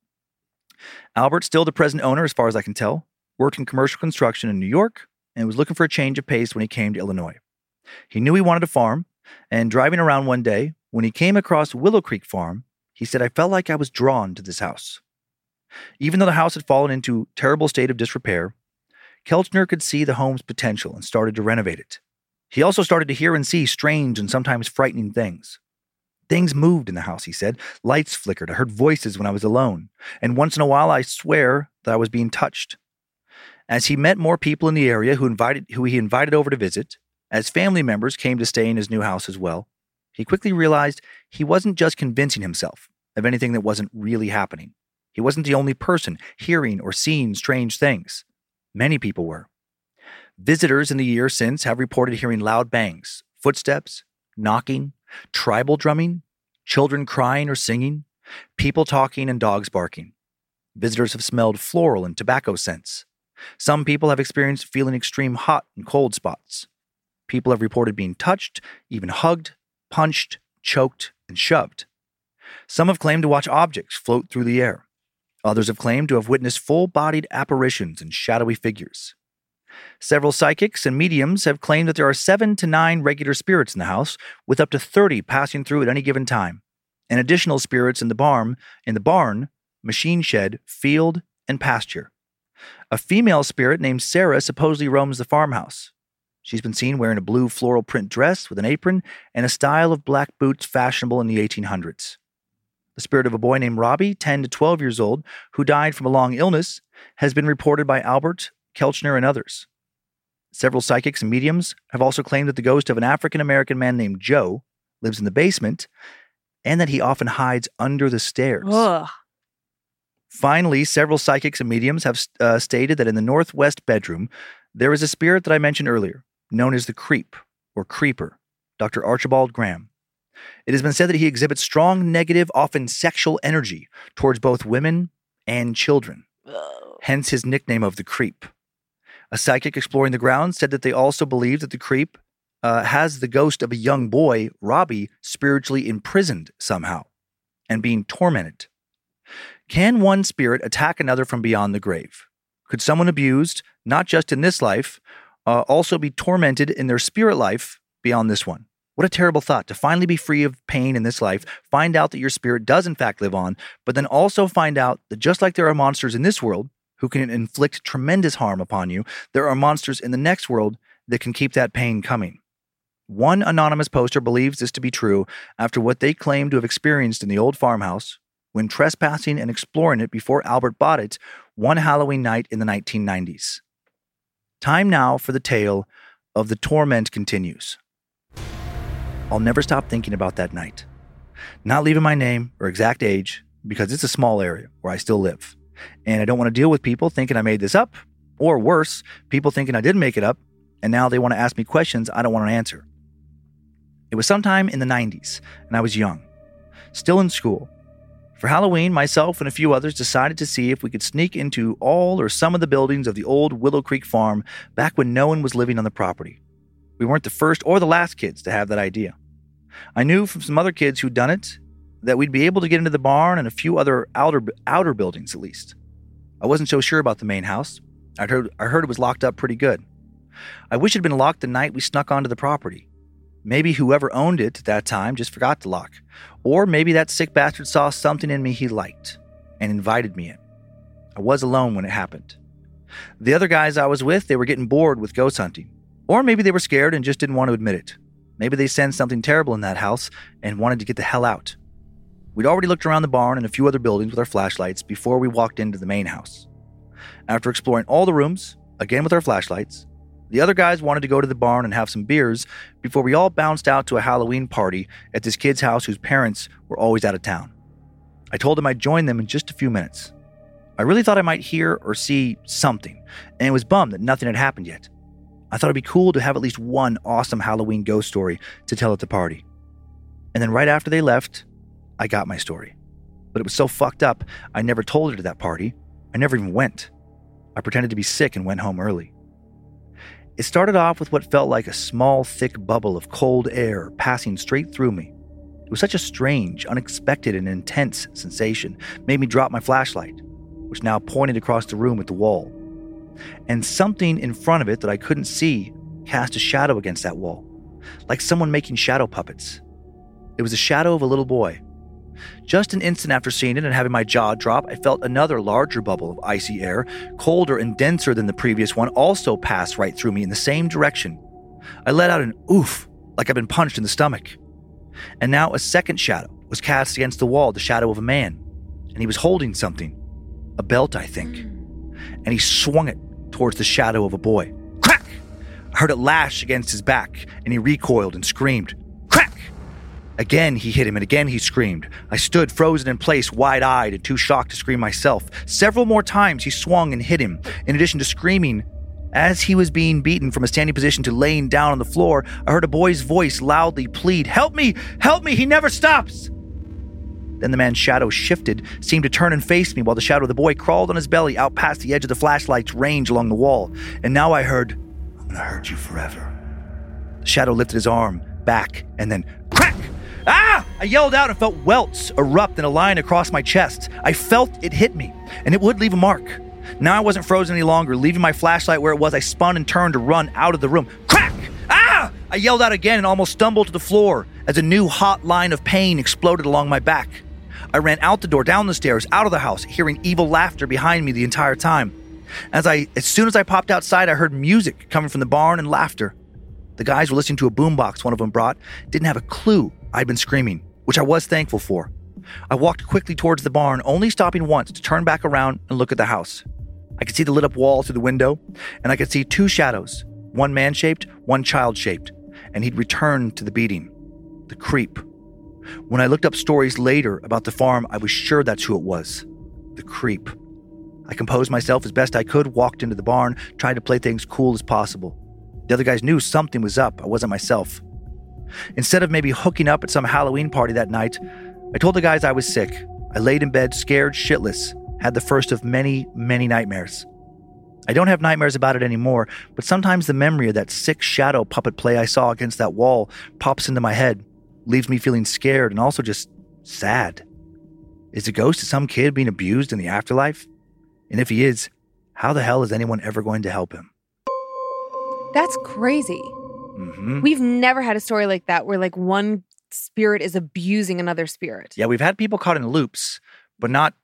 Albert, still the present owner as far as I can tell, worked in commercial construction in New York and was looking for a change of pace when he came to Illinois. He knew he wanted a farm, and driving around one day, when he came across Willow Creek Farm, he said, I felt like I was drawn to this house. Even though the house had fallen into terrible state of disrepair, Kelchner could see the home's potential and started to renovate it. He also started to hear and see strange and sometimes frightening things. Things moved in the house, he said. Lights flickered. I heard voices when I was alone. And once in a while, I swear that I was being touched. As he met more people in the area who, invited, who he invited over to visit, as family members came to stay in his new house as well, he quickly realized he wasn't just convincing himself of anything that wasn't really happening. He wasn't the only person hearing or seeing strange things. Many people were. Visitors in the year since have reported hearing loud bangs, footsteps, knocking, tribal drumming, children crying or singing, people talking, and dogs barking. Visitors have smelled floral and tobacco scents. Some people have experienced feeling extreme hot and cold spots. People have reported being touched, even hugged, punched, choked, and shoved. Some have claimed to watch objects float through the air. Others have claimed to have witnessed full bodied apparitions and shadowy figures. Several psychics and mediums have claimed that there are seven to nine regular spirits in the house, with up to 30 passing through at any given time, and additional spirits in the barn, in the barn, machine shed, field, and pasture. A female spirit named Sarah supposedly roams the farmhouse. She's been seen wearing a blue floral print dress with an apron and a style of black boots fashionable in the 1800s. The spirit of a boy named Robbie, 10 to 12 years old, who died from a long illness, has been reported by Albert, Kelchner, and others. Several psychics and mediums have also claimed that the ghost of an African American man named Joe lives in the basement and that he often hides under the stairs. Ugh. Finally, several psychics and mediums have uh, stated that in the northwest bedroom, there is a spirit that I mentioned earlier, known as the creep or creeper, Dr. Archibald Graham. It has been said that he exhibits strong negative, often sexual energy towards both women and children, hence his nickname of the creep. A psychic exploring the grounds said that they also believe that the creep uh, has the ghost of a young boy, Robbie, spiritually imprisoned somehow and being tormented. Can one spirit attack another from beyond the grave? Could someone abused, not just in this life, uh, also be tormented in their spirit life beyond this one? What a terrible thought to finally be free of pain in this life, find out that your spirit does in fact live on, but then also find out that just like there are monsters in this world who can inflict tremendous harm upon you, there are monsters in the next world that can keep that pain coming. One anonymous poster believes this to be true after what they claim to have experienced in the old farmhouse when trespassing and exploring it before Albert bought it one Halloween night in the 1990s. Time now for the tale of The Torment Continues. I'll never stop thinking about that night. Not leaving my name or exact age because it's a small area where I still live. And I don't want to deal with people thinking I made this up, or worse, people thinking I didn't make it up, and now they want to ask me questions I don't want to answer. It was sometime in the 90s, and I was young, still in school. For Halloween, myself and a few others decided to see if we could sneak into all or some of the buildings of the old Willow Creek farm back when no one was living on the property. We weren't the first or the last kids to have that idea. I knew from some other kids who'd done it that we'd be able to get into the barn and a few other outer, outer buildings at least. I wasn't so sure about the main house. I'd heard, I heard it was locked up pretty good. I wish it had been locked the night we snuck onto the property. Maybe whoever owned it at that time just forgot to lock. Or maybe that sick bastard saw something in me he liked and invited me in. I was alone when it happened. The other guys I was with, they were getting bored with ghost hunting. Or maybe they were scared and just didn't want to admit it. Maybe they sensed something terrible in that house and wanted to get the hell out. We'd already looked around the barn and a few other buildings with our flashlights before we walked into the main house. After exploring all the rooms, again with our flashlights, the other guys wanted to go to the barn and have some beers before we all bounced out to a Halloween party at this kid's house whose parents were always out of town. I told them I'd join them in just a few minutes. I really thought I might hear or see something, and was bummed that nothing had happened yet. I thought it'd be cool to have at least one awesome Halloween ghost story to tell at the party. And then right after they left, I got my story. But it was so fucked up, I never told it at that party. I never even went. I pretended to be sick and went home early. It started off with what felt like a small, thick bubble of cold air passing straight through me. It was such a strange, unexpected, and intense sensation, made me drop my flashlight, which now pointed across the room at the wall. And something in front of it that I couldn't see cast a shadow against that wall, like someone making shadow puppets. It was the shadow of a little boy, just an instant after seeing it and having my jaw drop, I felt another larger bubble of icy air, colder and denser than the previous one, also pass right through me in the same direction. I let out an oof, like I'd been punched in the stomach. And now a second shadow was cast against the wall, the shadow of a man. And he was holding something a belt, I think. And he swung it towards the shadow of a boy. Crack! I heard it lash against his back, and he recoiled and screamed. Crack! Again, he hit him, and again he screamed. I stood frozen in place, wide eyed, and too shocked to scream myself. Several more times he swung and hit him. In addition to screaming, as he was being beaten from a standing position to laying down on the floor, I heard a boy's voice loudly plead, Help me! Help me! He never stops! Then the man's shadow shifted, seemed to turn and face me, while the shadow of the boy crawled on his belly out past the edge of the flashlight's range along the wall. And now I heard, I'm gonna hurt you forever. The shadow lifted his arm back, and then crack! Ah! I yelled out and felt welts erupt in a line across my chest. I felt it hit me, and it would leave a mark. Now I wasn't frozen any longer. Leaving my flashlight where it was, I spun and turned to run out of the room. Crack! Ah! I yelled out again and almost stumbled to the floor as a new hot line of pain exploded along my back. I ran out the door, down the stairs, out of the house, hearing evil laughter behind me the entire time. As I as soon as I popped outside, I heard music coming from the barn and laughter. The guys were listening to a boombox one of them brought, didn't have a clue I'd been screaming, which I was thankful for. I walked quickly towards the barn, only stopping once to turn back around and look at the house. I could see the lit up wall through the window, and I could see two shadows one man shaped, one child shaped, and he'd returned to the beating. The creep. When I looked up stories later about the farm, I was sure that's who it was. the creep. I composed myself as best I could, walked into the barn, tried to play things cool as possible. The other guys knew something was up. I wasn't myself. Instead of maybe hooking up at some Halloween party that night, I told the guys I was sick. I laid in bed, scared shitless, had the first of many, many nightmares. I don't have nightmares about it anymore, but sometimes the memory of that sick shadow puppet play I saw against that wall pops into my head, leaves me feeling scared and also just sad. Is the ghost of some kid being abused in the afterlife? And if he is, how the hell is anyone ever going to help him? That's crazy. hmm We've never had a story like that where like one spirit is abusing another spirit. Yeah, we've had people caught in loops, but not,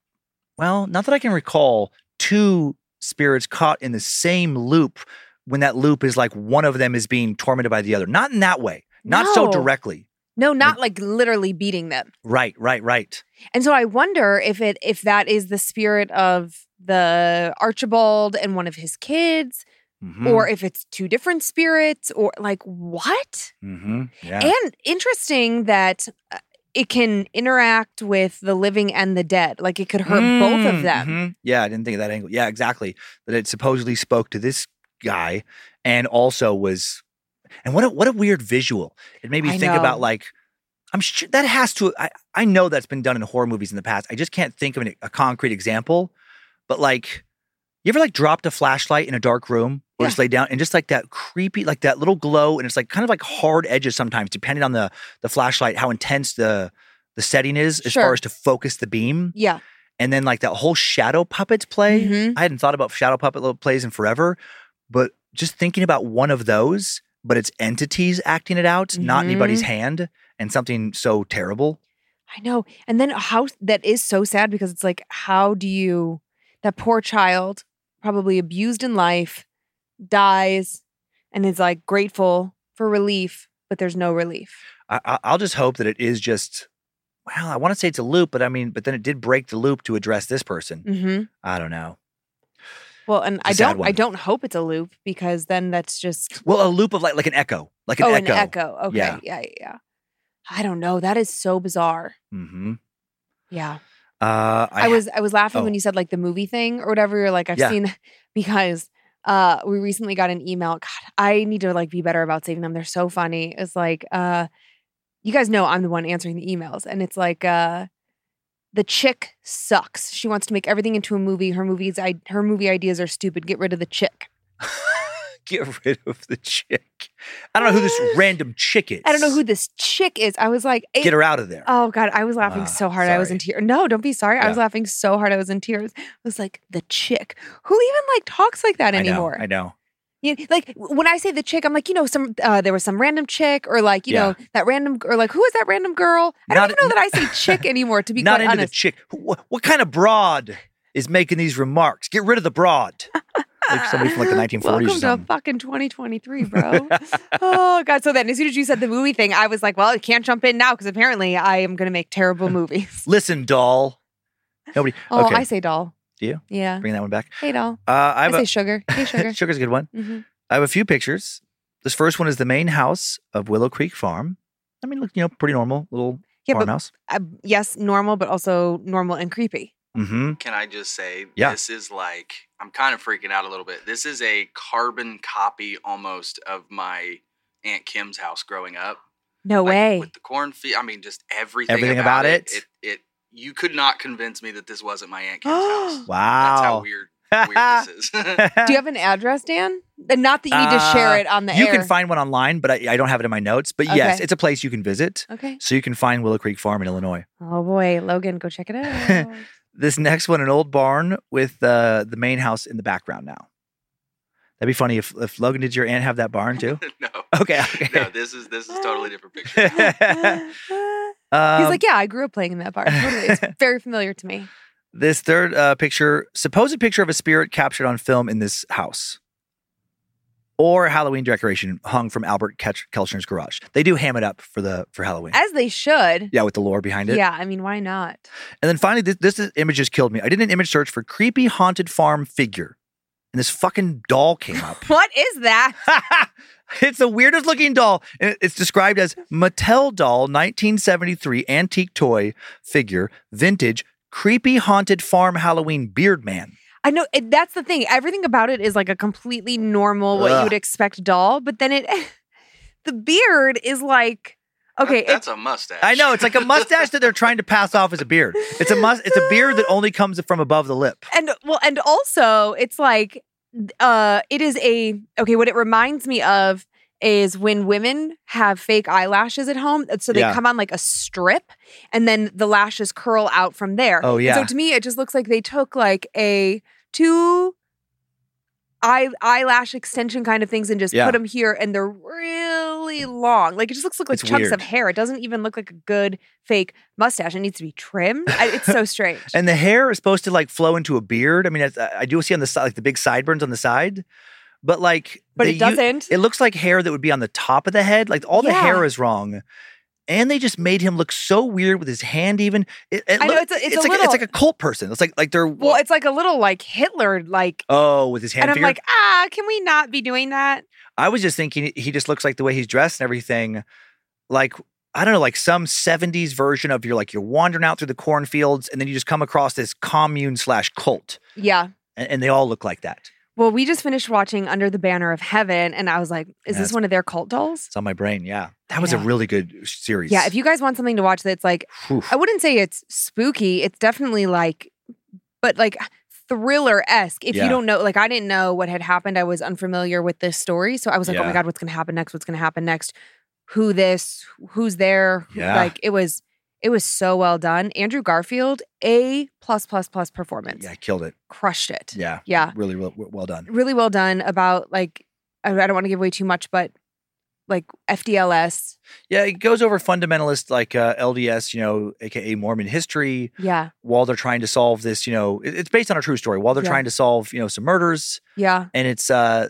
well, not that I can recall two spirits caught in the same loop when that loop is like one of them is being tormented by the other. Not in that way, not so directly. No, not like literally beating them. Right, right, right. And so I wonder if it if that is the spirit of the Archibald and one of his kids, Mhm, or if it's two different spirits, or like what? mhm, yeah. And interesting that uh, it can interact with the living and the dead. Like it could hurt both of Mm, them. Yeah, I didn't think of that angle. Yeah, exactly. That it supposedly spoke to this guy and also was and what a what a weird visual. It made me I think know. about like I'm sure that has to I, I know that's been done in horror movies in the past. I just can't think of an, a concrete example. But like you ever like dropped a flashlight in a dark room or Yeah. just lay down and just like that creepy, like that little glow, and it's like kind of like hard edges sometimes, depending on the the flashlight, how intense the the setting is as Sure. far as to focus the beam Yeah. and then like that whole shadow puppets play. Mhm. I hadn't thought about shadow puppet little plays in forever, but just thinking about one of those, but it's entities acting it out, not anybody's Mm-hmm. hand, and something so terrible. I know. And then how that is so sad because it's like, how do you, that poor child, probably abused in life, dies and is like grateful for relief, but there's no relief. I, I- I'll just hope that it is just. Well, I want to say it's a loop, but I mean, but then it did break the loop to address this person. hmm I don't know. Well, and I It's a sad don't, I don't hope it's a loop because then that's just Well, a loop of like like an echo, like an oh, echo. an echo. Okay, Yeah. yeah. yeah. I don't know. That is so bizarre. hmm Yeah. Uh, I, was I was laughing oh. when you said like the movie thing or whatever. You're like, I've Yeah. seen *laughs* because uh we recently got an email. God, I need to like be better about saving them. They're so funny. It's like uh you guys know I'm the one answering the emails, and it's like uh the chick sucks. She wants to make everything into a movie. Her movies I her movie ideas are stupid. Get rid of the chick. *laughs* get rid of the chick. I don't know who this *sighs* random chick is. I don't know who this chick is. I was like, Get her out of there. Oh God, I was laughing Ah, so hard. I was in tears. No, don't be sorry. I was laughing so hard. I was in tears. I was like, the chick. Who even like talks like that I know, anymore? I know. You- like when I say the chick, I'm like, you know, some uh, there was some random chick, or like, you Yeah. know, that random, or like, who is that random girl? I Not- don't even know that I say *laughs* chick anymore. To be Not quite into honest, the chick. What, what kind of broad is making these remarks? Get rid of the broad. like somebody from like the *laughs* 1940s or Welcome to fucking 2023, bro. *laughs* oh God. So then, as soon as you said the movie thing, I was like, well, I can't jump in now because apparently I am going to make terrible movies. Listen, doll. Nobody. Oh, okay, I say doll. Do you? Yeah. bring that one back. Hey, doll. Uh, I I, say a sugar. Hey, *laughs* sugar. sugar's a good one. hmm I have a few pictures. This first one is the main house of Willow Creek Farm. I mean, look, you know, pretty normal little Yeah, but farmhouse. uh, yes, normal, but also normal and creepy. Mm-hmm. Can I just say Yeah. this is like I'm kind of freaking out a little bit. This is a carbon copy almost of my Aunt Kim's house growing up. No Like, way. With the cornfield, I mean just everything, Everything about, about it. it? it. It you could not convince me that this wasn't my Aunt Kim's house. Wow. *gasps* That's how weird weird this is. *laughs* Do you have an address, Dan? And not that you need to share Uh, it on the you air. can find one online, but I, I don't have it in my notes. But yes, Okay. it's a place you can visit. Okay. So you can find Willow Creek Farm in Illinois. Oh boy, Logan, go check it out. *laughs* This next one, an old barn with uh, the main house in the background now. That'd be funny if, if Logan, did your aunt have that barn too? *laughs* no. Okay. okay. No, this is this is totally different picture. Um, He's like, yeah, I grew up playing in that bar. Totally, it's *laughs* very familiar to me. This third uh, picture, supposed picture of a spirit captured on film in this house, or Halloween decoration hung from Albert Ketch- Kelchner's garage. They do ham it up for the for Halloween. As they should. yeah, with the lore behind it. Yeah, I mean, why not? And then finally, this, this image just killed me. I did an image search for creepy haunted farm figure, and this fucking doll came up. *laughs* What is that? *laughs* it's the weirdest looking doll. And it's described as Mattel doll 1973 antique toy figure, vintage, creepy haunted farm Halloween beard man. I know it, that's the thing. Everything about it is like a completely normal, what you would expect doll, but then it, *laughs* the beard is like, okay, That- that's a mustache. I know it's like a mustache that they're trying to pass off as a beard. It's a must. It's a beard that only comes from above the lip. and well, and also it's like, uh, it is a okay. What it reminds me of is when women have fake eyelashes at home, so they Yeah. come on like a strip, and then the lashes curl out from there. Oh, And yeah. so to me, it just looks like they took like a two eye eyelash extension kind of things and just Yeah. put them here, and they're really long. Like it just looks like It's chunks of hair. It doesn't even look like a good fake mustache. It needs to be trimmed. I, it's so strange. *laughs* And the hair is supposed to like flow into a beard. I mean, it's, I do see on the side, like the big sideburns on the side, but like, but they it doesn't. it looks like hair that would be on the top of the head. Like all the hair is wrong. And they just made him look so weird with his hand. Even it, it I know, it's a- it's a like little- it's like a cult person. It's like like they're well, it's like a little like Hitler like. oh with his hand. And I'm like, ah, can we not be doing that? I was just thinking he just looks like the way he's dressed and everything, like I don't know, like some '70s version of you're like you're wandering out through the cornfields and then you just come across this commune slash cult, Yeah. and, and they all look like that. Well, we just finished watching Under the Banner of Heaven, and I was like, is Yes. this one of their cult dolls? It's on my brain. Yeah, that was a really good uh, series. Yeah. If you guys want something to watch that's like, Whew. I wouldn't say it's spooky. It's definitely like, but like thriller esque. If Yeah. you don't know, like, I didn't know what had happened. I was unfamiliar with this story. So I was like, oh my God, what's going to happen next? What's going to happen next? Who this? Who's there? Yeah. Like, it was. It was so well done. Andrew Garfield, A plus plus plus performance. yeah, killed it. Crushed it. Yeah, Yeah. really well, well done. really well done about like I I don't want to give away too much, but like FDLS. Yeah, it goes over fundamentalist like uh, LDS, you know, aka Mormon history, Yeah. while they're trying to solve this. You know, it- it's based on a true story. While they're Yeah. trying to solve, you know, some murders, Yeah. and it's uh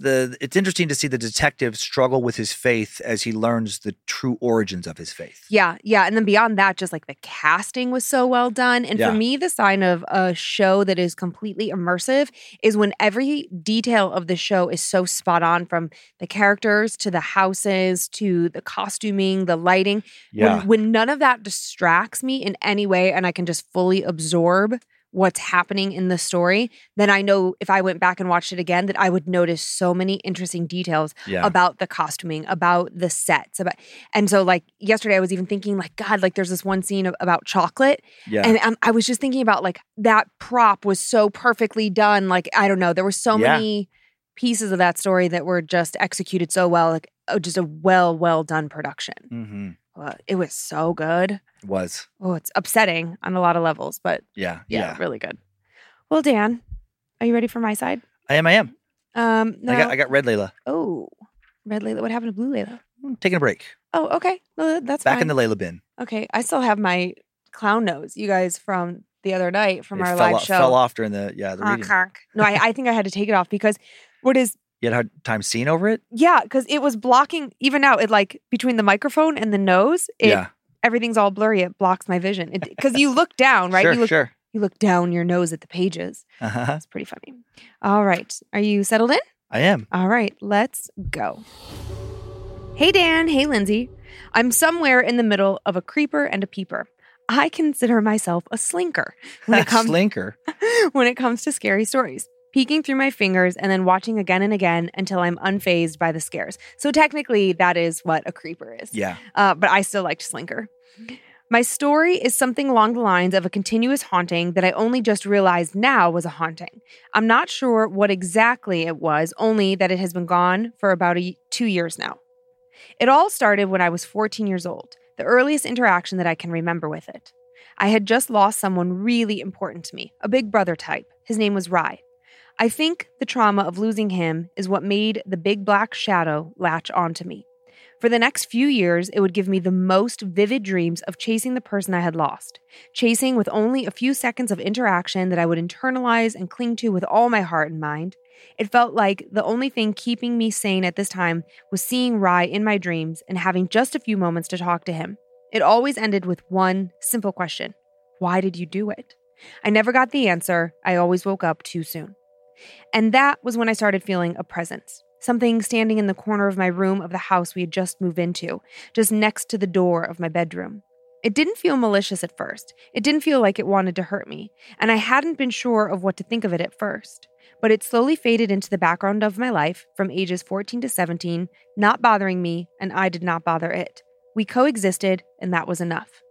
the it's interesting to see the detective struggle with his faith as he learns the true origins of his faith. Yeah. Yeah. And then beyond that, just like the casting was so well done. And Yeah. for me, the sign of a show that is completely immersive is when every detail of the show is so spot on from the characters to the houses to the costuming, the lighting. Yeah, When, when none of that distracts me in any way and I can just fully absorb what's happening in the story, then I know if I went back and watched it again that I would notice so many interesting details yeah, about the costuming, about the sets, about and so like yesterday I was even thinking like God, like there's this one scene of, about chocolate, yeah. and um, I was just thinking about like that prop was so perfectly done. Like I don't know, there were so Yeah. many pieces of that story that were just executed so well, like oh, just a well, well done production. hmm Uh, it was so good. Was Oh, it's upsetting on a lot of levels, but yeah, yeah, yeah. really good. Well, Dan, are you ready for my side? I am. I am. Um, no. I got I got red Layla. oh, red Layla. What happened to blue Layla? I'm taking a break. Oh, okay. That- that's Back fine. in the Layla bin. okay, I still have my clown nose. You guys from the other night from it our live off, show. fell off during the yeah the Honk, honk. No, I, I think I had to take it off because what is You had a hard time seeing over it. yeah, because it was blocking even now. It like between the microphone and the nose, it yeah, everything's all blurry. It blocks my vision because you look down, right? Sure, you look sure. you look down your nose at the pages. Uh-huh. It's pretty funny. All right, are you settled in? I am. All right, let's go. Hey, Dan. Hey, Lynze. I'm somewhere in the middle of a creeper and a peeper. I consider myself a slinker when it *laughs* comes Slinker. *laughs* when it comes to scary stories. Peeking through my fingers and then watching again and again until I'm unfazed by the scares. So technically, that is what a creeper is. Yeah. Uh, but I still liked Slinker. My story is something along the lines of a continuous haunting that I only just realized now was a haunting. I'm not sure what exactly it was, only that it has been gone for about a, two years now. It all started when I was 14 years old, the earliest interaction that I can remember with it. I had just lost someone really important to me, a big brother type. His name was Rye. I think the trauma of losing him is what made the big black shadow latch onto me. For the next few years, it would give me the most vivid dreams of chasing the person I had lost, chasing with only a few seconds of interaction that I would internalize and cling to with all my heart and mind. It felt like the only thing keeping me sane at this time was seeing Rye in my dreams and having just a few moments to talk to him. It always ended with one simple question Why did you do it? I never got the answer. I always woke up too soon. And that was when I started feeling a presence. Something standing in the corner of my room of the house we had just moved into, just next to the door of my bedroom. It didn't feel malicious at first. It didn't feel like it wanted to hurt me, and I hadn't been sure of what to think of it at first. But it slowly faded into the background of my life from ages 14 to 17, not bothering me, and I did not bother it. We coexisted, and that was enough.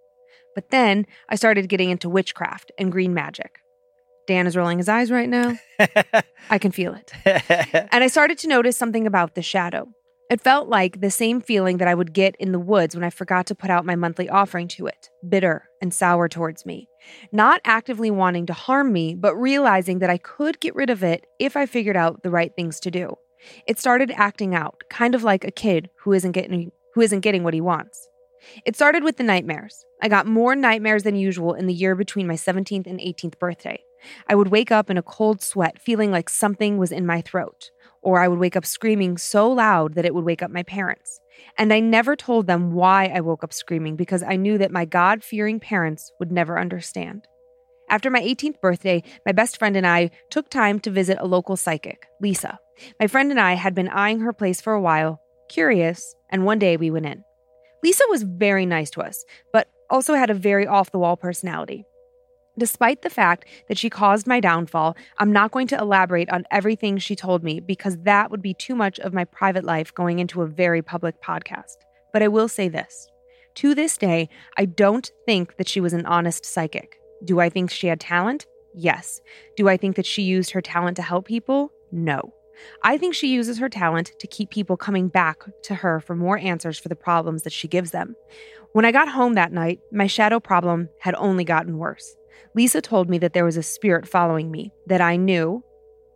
But then I started getting into witchcraft and green magic. Dan is rolling his eyes right now. *laughs* I can feel it. And I started to notice something about the shadow. It felt like the same feeling that I would get in the woods when I forgot to put out my monthly offering to it bitter and sour towards me. Not actively wanting to harm me, but realizing that I could get rid of it if I figured out the right things to do. It started acting out, kind of like a kid who isn't getting, who isn't getting what he wants. It started with the nightmares. I got more nightmares than usual in the year between my 17th and 18th birthday. I would wake up in a cold sweat, feeling like something was in my throat or I would wake up screaming so loud that it would wake up my parents. And I never told them why I woke up screaming because I knew that my God fearing parents would never understand. After my 18th birthday, my best friend and I took time to visit a local psychic, Lisa. My friend and I had been eyeing her place for a while, curious, and one day we went in. Lisa was very nice to us, but also had a very off the wall personality. Despite the fact that she caused my downfall, I'm not going to elaborate on everything she told me because that would be too much of my private life going into a very public podcast. But I will say this to this day, I don't think that she was an honest psychic. Do I think she had talent? Yes. Do I think that she used her talent to help people? No. I think she uses her talent to keep people coming back to her for more answers for the problems that she gives them. When I got home that night, my shadow problem had only gotten worse. Lisa told me that there was a spirit following me that I knew,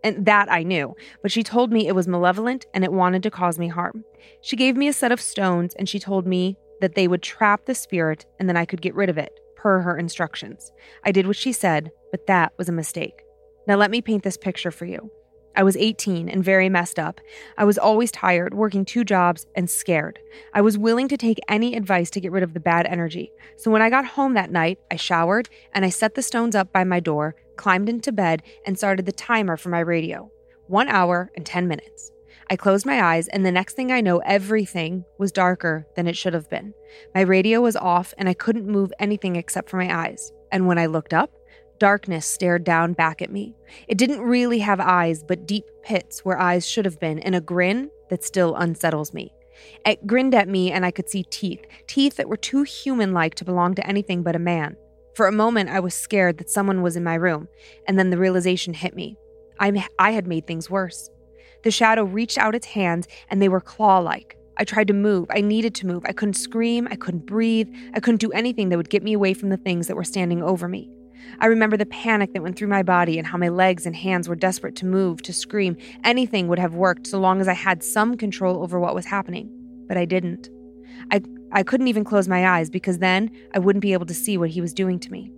and that I knew, but she told me it was malevolent and it wanted to cause me harm. She gave me a set of stones and she told me that they would trap the spirit and then I could get rid of it, per her instructions. I did what she said, but that was a mistake. Now let me paint this picture for you. I was 18 and very messed up. I was always tired, working two jobs, and scared. I was willing to take any advice to get rid of the bad energy. So when I got home that night, I showered and I set the stones up by my door, climbed into bed, and started the timer for my radio one hour and 10 minutes. I closed my eyes, and the next thing I know, everything was darker than it should have been. My radio was off, and I couldn't move anything except for my eyes. And when I looked up, Darkness stared down back at me. It didn't really have eyes, but deep pits where eyes should have been, and a grin that still unsettles me. It grinned at me, and I could see teeth, teeth that were too human like to belong to anything but a man. For a moment, I was scared that someone was in my room, and then the realization hit me. I, I had made things worse. The shadow reached out its hands, and they were claw like. I tried to move. I needed to move. I couldn't scream. I couldn't breathe. I couldn't do anything that would get me away from the things that were standing over me. I remember the panic that went through my body and how my legs and hands were desperate to move, to scream. Anything would have worked so long as I had some control over what was happening. But I didn't. I, I couldn't even close my eyes because then I wouldn't be able to see what he was doing to me.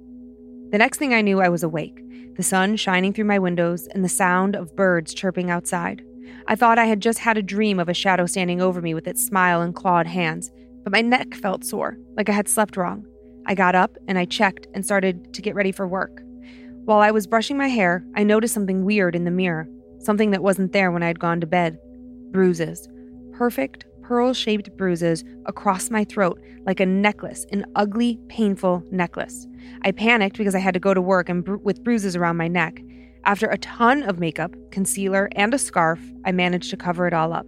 The next thing I knew, I was awake, the sun shining through my windows and the sound of birds chirping outside. I thought I had just had a dream of a shadow standing over me with its smile and clawed hands, but my neck felt sore, like I had slept wrong. I got up and I checked and started to get ready for work. While I was brushing my hair, I noticed something weird in the mirror, something that wasn't there when I had gone to bed. Bruises. Perfect, pearl shaped bruises across my throat like a necklace, an ugly, painful necklace. I panicked because I had to go to work and with bruises around my neck. After a ton of makeup, concealer, and a scarf, I managed to cover it all up.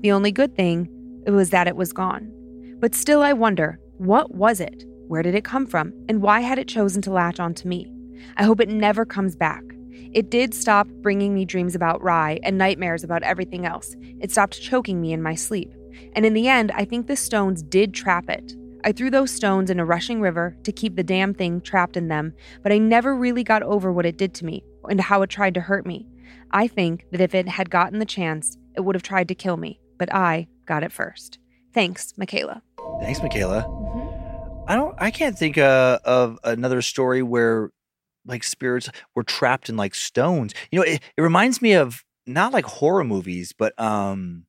The only good thing was that it was gone. But still, I wonder what was it? Where did it come from? And why had it chosen to latch onto me? I hope it never comes back. It did stop bringing me dreams about Rye and nightmares about everything else. It stopped choking me in my sleep. And in the end, I think the stones did trap it. I threw those stones in a rushing river to keep the damn thing trapped in them, but I never really got over what it did to me and how it tried to hurt me. I think that if it had gotten the chance, it would have tried to kill me, but I got it first. Thanks, Michaela. Thanks, Michaela. Mhm. I don't. I can't think uh, of another story where like spirits were trapped in like stones. You know, it, it reminds me of not like horror movies, but um,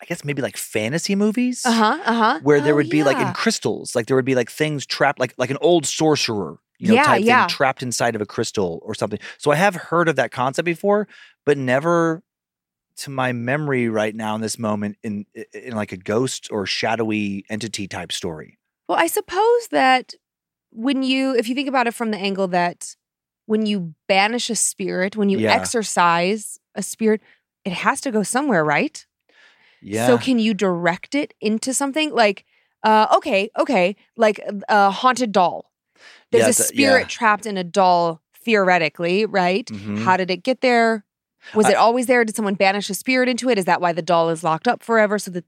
I guess maybe like fantasy movies. Uh huh. Uh huh. Where there would be like in crystals, like there would be like things trapped, like like an old sorcerer, you know, Yeah, type yeah. thing trapped inside of a crystal or something. So I have heard of that concept before, but never to my memory right now in this moment in in like a ghost or shadowy entity type story. Well, I suppose that when you if you think about it from the angle that when you banish a spirit, when you Yeah. exorcise a spirit, it has to go somewhere, right? Yeah. So can you direct it into something like uh okay, okay, like a haunted doll. There's Yeah, a spirit yeah. trapped in a doll theoretically, right? Mhm. How did it get there? Was I- it always there? Did someone banish a spirit into it? Is that why the doll is locked up forever? So that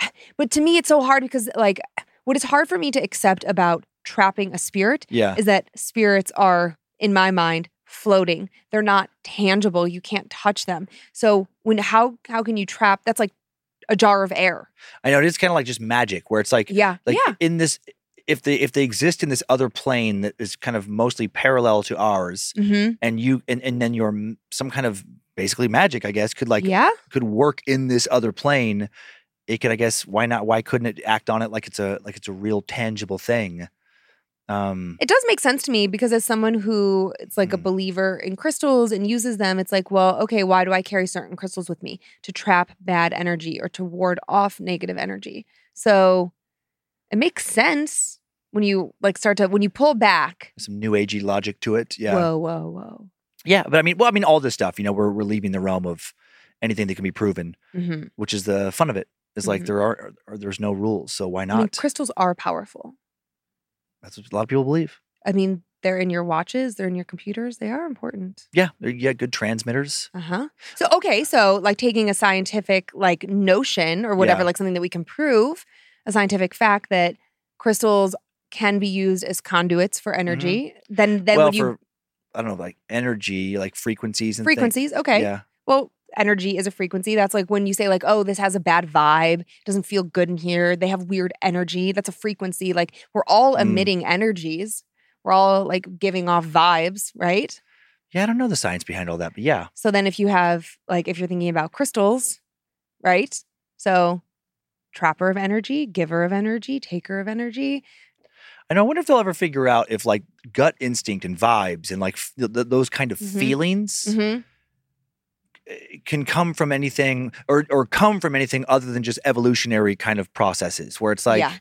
*sighs* But to me it's so hard because like what is hard for me to accept about trapping a spirit yeah. is that spirits are in my mind floating. They're not tangible. You can't touch them. So when how how can you trap that's like a jar of air. I know it is kind of like just magic where it's like Yeah. like yeah. in this if they if they exist in this other plane that is kind of mostly parallel to ours Mm-hmm. and you and, and then your some kind of basically magic I guess could like yeah. could work in this other plane it could I guess why not why couldn't it act on it like it's a like it's a real tangible thing um It does make sense to me because as someone who it's like a Mm. believer in crystals and uses them, it's like, well, okay, why do I carry certain crystals with me? To trap bad energy or to ward off negative energy. So it makes sense when you like start to when you pull back. some new agey logic to it yeah Whoa, whoa, whoa. yeah but I mean well I mean all this stuff you know we're we're leaving the realm of anything that can be proven hmm which is the fun of it is like Mhm. there are or there's no rules so why I mean, not crystals are powerful. that's what a lot of people believe I mean, they're in your watches, they're in your computers, they are important. yeah they're yeah good transmitters Uh-huh. So okay, so like taking a scientific like notion or whatever, Yeah. like something that we can prove, a scientific fact that crystals can be used as conduits for energy, then then Mm-hmm. well would you for I don't know like energy like frequencies and things. frequencies, okay. yeah Well, energy is a frequency. That's like when you say like, oh, this has a bad vibe, doesn't feel good in here. They have weird energy. That's a frequency. Like we're all Mm. emitting energies. We're all like giving off vibes, right? yeah I don't know the science behind all that but yeah So then if you have like if you're thinking about crystals, right? So trapper of energy, giver of energy, taker of energy. And I wonder if they'll ever figure out if like gut instinct and vibes and like f- th- th- those kind of Mhm. feelings Mhm. Can come from anything or or come from anything other than just evolutionary kind of processes where it's like Yeah.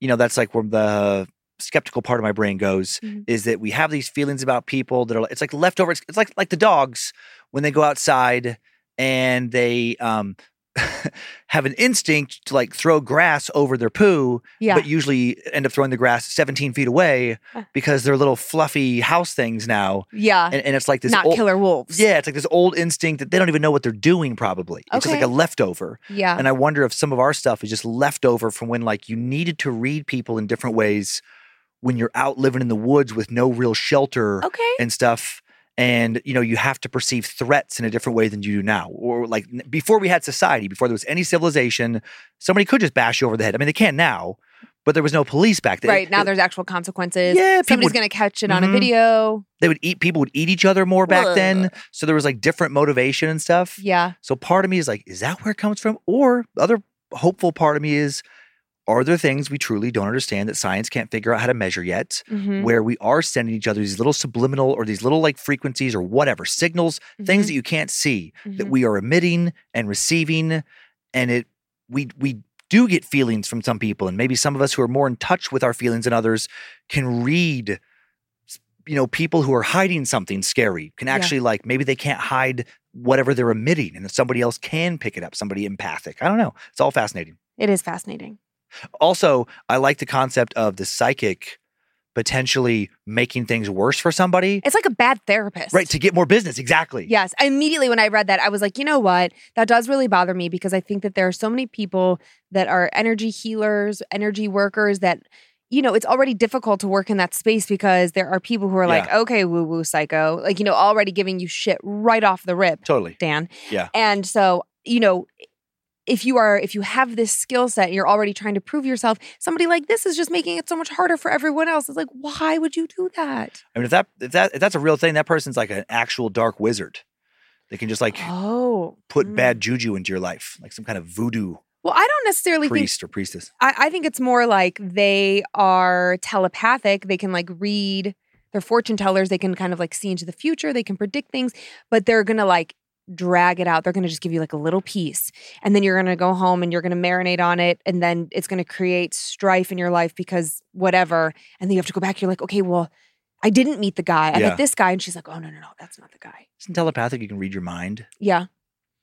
you know that's like where the skeptical part of my brain goes Mhm. is that we have these feelings about people that are it's like leftover it's, it's like like the dogs when they go outside and they um *laughs* have an instinct to like throw grass over their poo Yeah. but usually end up throwing the grass 17 feet away Uh. because they're little fluffy house things now. yeah. And, and it's like this Not old, killer wolves. Yeah, it's like this old instinct that they don't even know what they're doing, probably. It's just like a leftover. Yeah. And I wonder if some of our stuff is just leftover from when like you needed to read people in different ways when you're out living in the woods with no real shelter okay. and stuff. And you know you have to perceive threats in a different way than you do now. Or like before we had society, before there was any civilization, somebody could just bash you over the head. I mean, they can now, but there was no police back then. Right. Now there's actual consequences. Yeah, people Somebody's would- gonna catch it on a Mhm. video. they would eat. People would eat each other more back then, so there was like different motivation and stuff. Yeah. So part of me is like, is that where it comes from? Or other hopeful part of me is, are there things we truly don't understand that science can't figure out how to measure yet? Mhm. Where we are sending each other these little subliminal or these little like frequencies or whatever signals, things Mhm. that you can't see that Mhm. we are emitting and receiving, and it we we do get feelings from some people, and maybe some of us who are more in touch with our feelings than others can read. You know, people who are hiding something scary can Yeah. actually like maybe they can't hide whatever they're emitting, and somebody else can pick it up. Somebody empathic. I don't know. It's all fascinating. It is fascinating. Also, I like the concept of the psychic potentially making things worse for somebody, It's like a bad therapist. right? To get more business. Exactly. Yes. Immediately when I read that, I was like, you know what? That does really bother me because I think that there are so many people that are energy healers, energy workers that, you know, it's already difficult to work in that space because there are people who are like, okay, woo woo psycho, like, you know, already giving you shit right off the rip, Totally. Dan. Yeah. And so, you know, if you are if you have this skill set and you're already trying to prove yourself somebody like this is just making it so much harder for everyone else it's like why would you do that I mean, if that if that if that's a real thing, that person's like an actual dark wizard. They can just like oh put mm. bad juju into your life, like some kind of voodoo well i don't necessarily think priest or priestess. I, I think it's more like they are telepathic. They can like read. They're fortune tellers. They can kind of like see into the future. They can predict things, but they're gonna like drag it out. They're going to just give you like a little piece. And then you're going to go home and you're going to marinate on it. And then it's going to create strife in your life because whatever. And then you have to go back. You're like, okay, well, I didn't meet the guy. I Yeah. met this guy. And she's like, oh, no, no, no, that's not the guy. Isn't telepathic? You can read your mind. Yeah.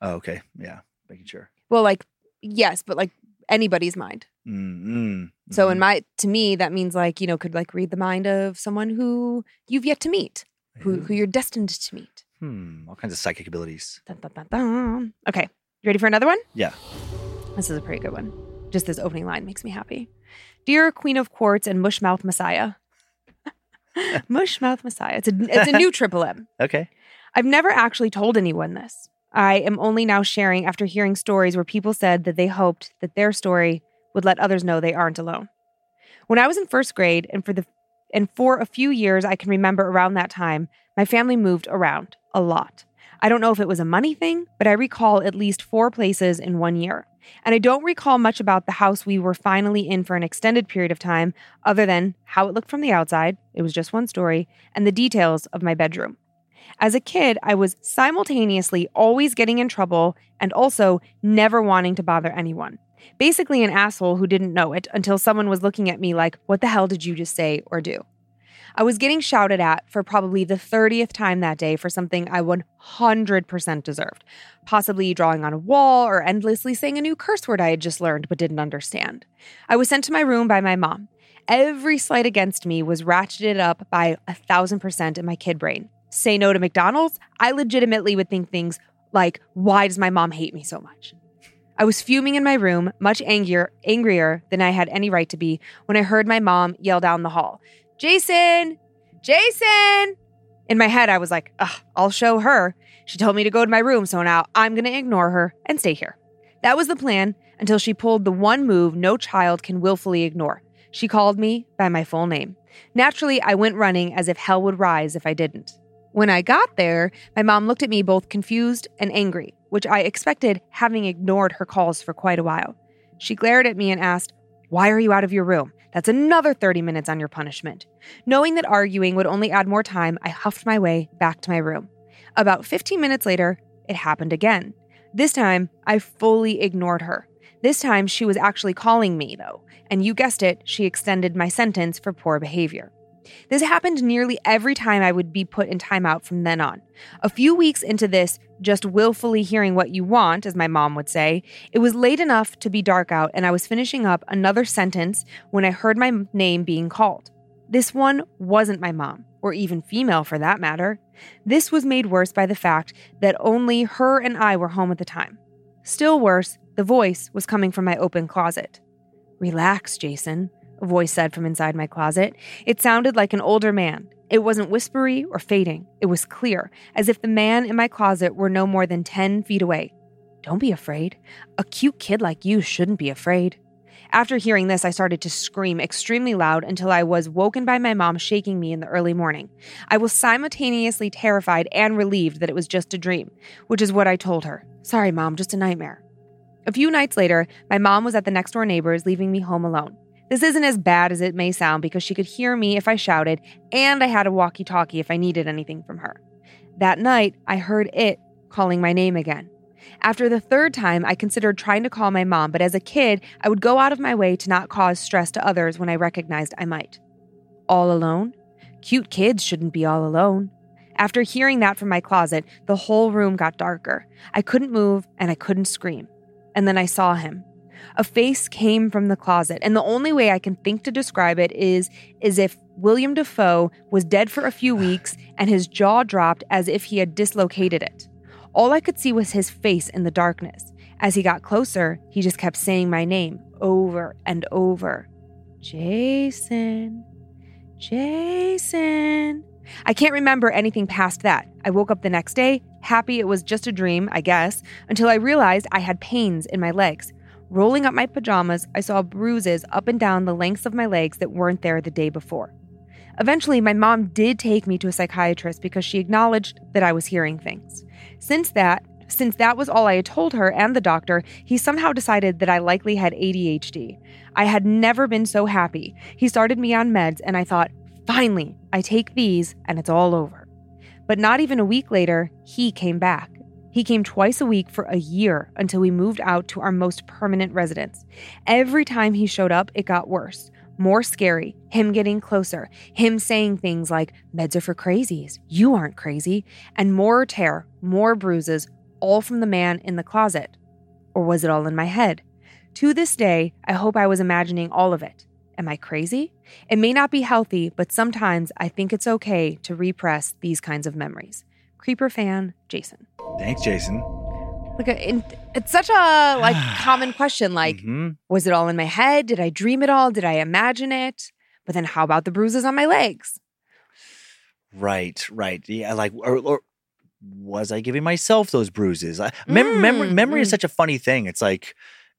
Oh, okay. Yeah. Making sure. Well, like, yes, but like anybody's mind. Mm-mm. So in Mhm. my, to me, that means like, you know, could like read the mind of someone who you've yet to meet, who, who you're destined to meet. Hmm. All kinds of psychic abilities. Dun, dun, dun. Okay. You ready for another one? Yeah. This is a pretty good one. Just this opening line makes me happy. Dear Queen of Quartz and Mushmouth Messiah. *laughs* Mushmouth Messiah. It's a, it's a new *laughs* triple M. Okay. I've never actually told anyone this. I am only now sharing after hearing stories where people said that they hoped that their story would let others know they aren't alone. When I was in first grade and for the and for a few years I can remember around that time, my family moved around a lot. I don't know if it was a money thing, but I recall at least 4 places in one year. And I don't recall much about the house we were finally in for an extended period of time other than how it looked from the outside, it was just one story, and the details of my bedroom. As a kid, I was simultaneously always getting in trouble and also never wanting to bother anyone. Basically, an asshole who didn't know it until someone was looking at me like, What the hell did you just say or do? I was getting shouted at for probably the 30th time that day for something I 100% deserved, possibly drawing on a wall or endlessly saying a new curse word I had just learned but didn't understand. I was sent to my room by my mom. Every slight against me was ratcheted up by a thousand percent in my kid brain. Say no to McDonald's, I legitimately would think things like, why does my mom hate me so much? I was fuming in my room, much angrier, angrier than I had any right to be, when I heard my mom yell down the hall, Jason! Jason! In my head, I was like, I'll show her. She told me to go to my room, so now I'm going to ignore her and stay here. That was the plan until she pulled the one move no child can willfully ignore. She called me by my full name. Naturally, I went running as if hell would rise if I didn't. When I got there, my mom looked at me both confused and angry, which I expected having ignored her calls for quite a while. She glared at me and asked, Why are you out of your room? That's another 30 minutes on your punishment. Knowing that arguing would only add more time, I huffed my way back to my room. About 15 minutes later, it happened again. This time, I fully ignored her. This time, she was actually calling me, though, and you guessed it, she extended my sentence for poor behavior. This happened nearly every time I would be put in timeout from then on. A few weeks into this, just willfully hearing what you want, as my mom would say, it was late enough to be dark out, and I was finishing up another sentence when I heard my name being called. This one wasn't my mom, or even female for that matter. This was made worse by the fact that only her and I were home at the time. Still worse, the voice was coming from my open closet. Relax, Jason, a voice said from inside my closet. It sounded like an older man. It wasn't whispery or fading. It was clear, as if the man in my closet were no more than 10 feet away. Don't be afraid. A cute kid like you shouldn't be afraid. After hearing this, I started to scream extremely loud until I was woken by my mom shaking me in the early morning. I was simultaneously terrified and relieved that it was just a dream, which is what I told her. Sorry, mom, just a nightmare. A few nights later, my mom was at the next door neighbor's, leaving me home alone. This isn't as bad as it may sound because she could hear me if I shouted, and I had a walkie talkie if I needed anything from her. That night, I heard it calling my name again. After the third time, I considered trying to call my mom, but as a kid, I would go out of my way to not cause stress to others when I recognized I might. All alone? Cute kids shouldn't be all alone. After hearing that from my closet, the whole room got darker. I couldn't move and I couldn't scream. And then I saw him. A face came from the closet, and the only way I can think to describe it is as if William Dafoe was dead for a few weeks and his jaw dropped as if he had dislocated it. All I could see was his face in the darkness. As he got closer, he just kept saying my name over and over Jason, Jason. I can't remember anything past that. I woke up the next day, happy it was just a dream, I guess, until I realized I had pains in my legs. Rolling up my pajamas, I saw bruises up and down the lengths of my legs that weren't there the day before. Eventually, my mom did take me to a psychiatrist because she acknowledged that I was hearing things. Since that, since that was all I had told her and the doctor, he somehow decided that I likely had ADHD. I had never been so happy. He started me on meds, and I thought, finally, I take these and it's all over. But not even a week later, he came back. He came twice a week for a year until we moved out to our most permanent residence. Every time he showed up, it got worse. More scary, him getting closer, him saying things like, meds are for crazies, you aren't crazy, and more tear, more bruises, all from the man in the closet. Or was it all in my head? To this day, I hope I was imagining all of it. Am I crazy? It may not be healthy, but sometimes I think it's okay to repress these kinds of memories. Creeper fan, Jason. Thanks, Jason. Like a, in, it's such a like *sighs* common question. Like, Mhm. was it all in my head? Did I dream it all? Did I imagine it? But then, how about the bruises on my legs? Right, right. Yeah, like or, or was I giving myself those bruises? I, mem- memory, Mm, memory is mm. such a funny thing. It's like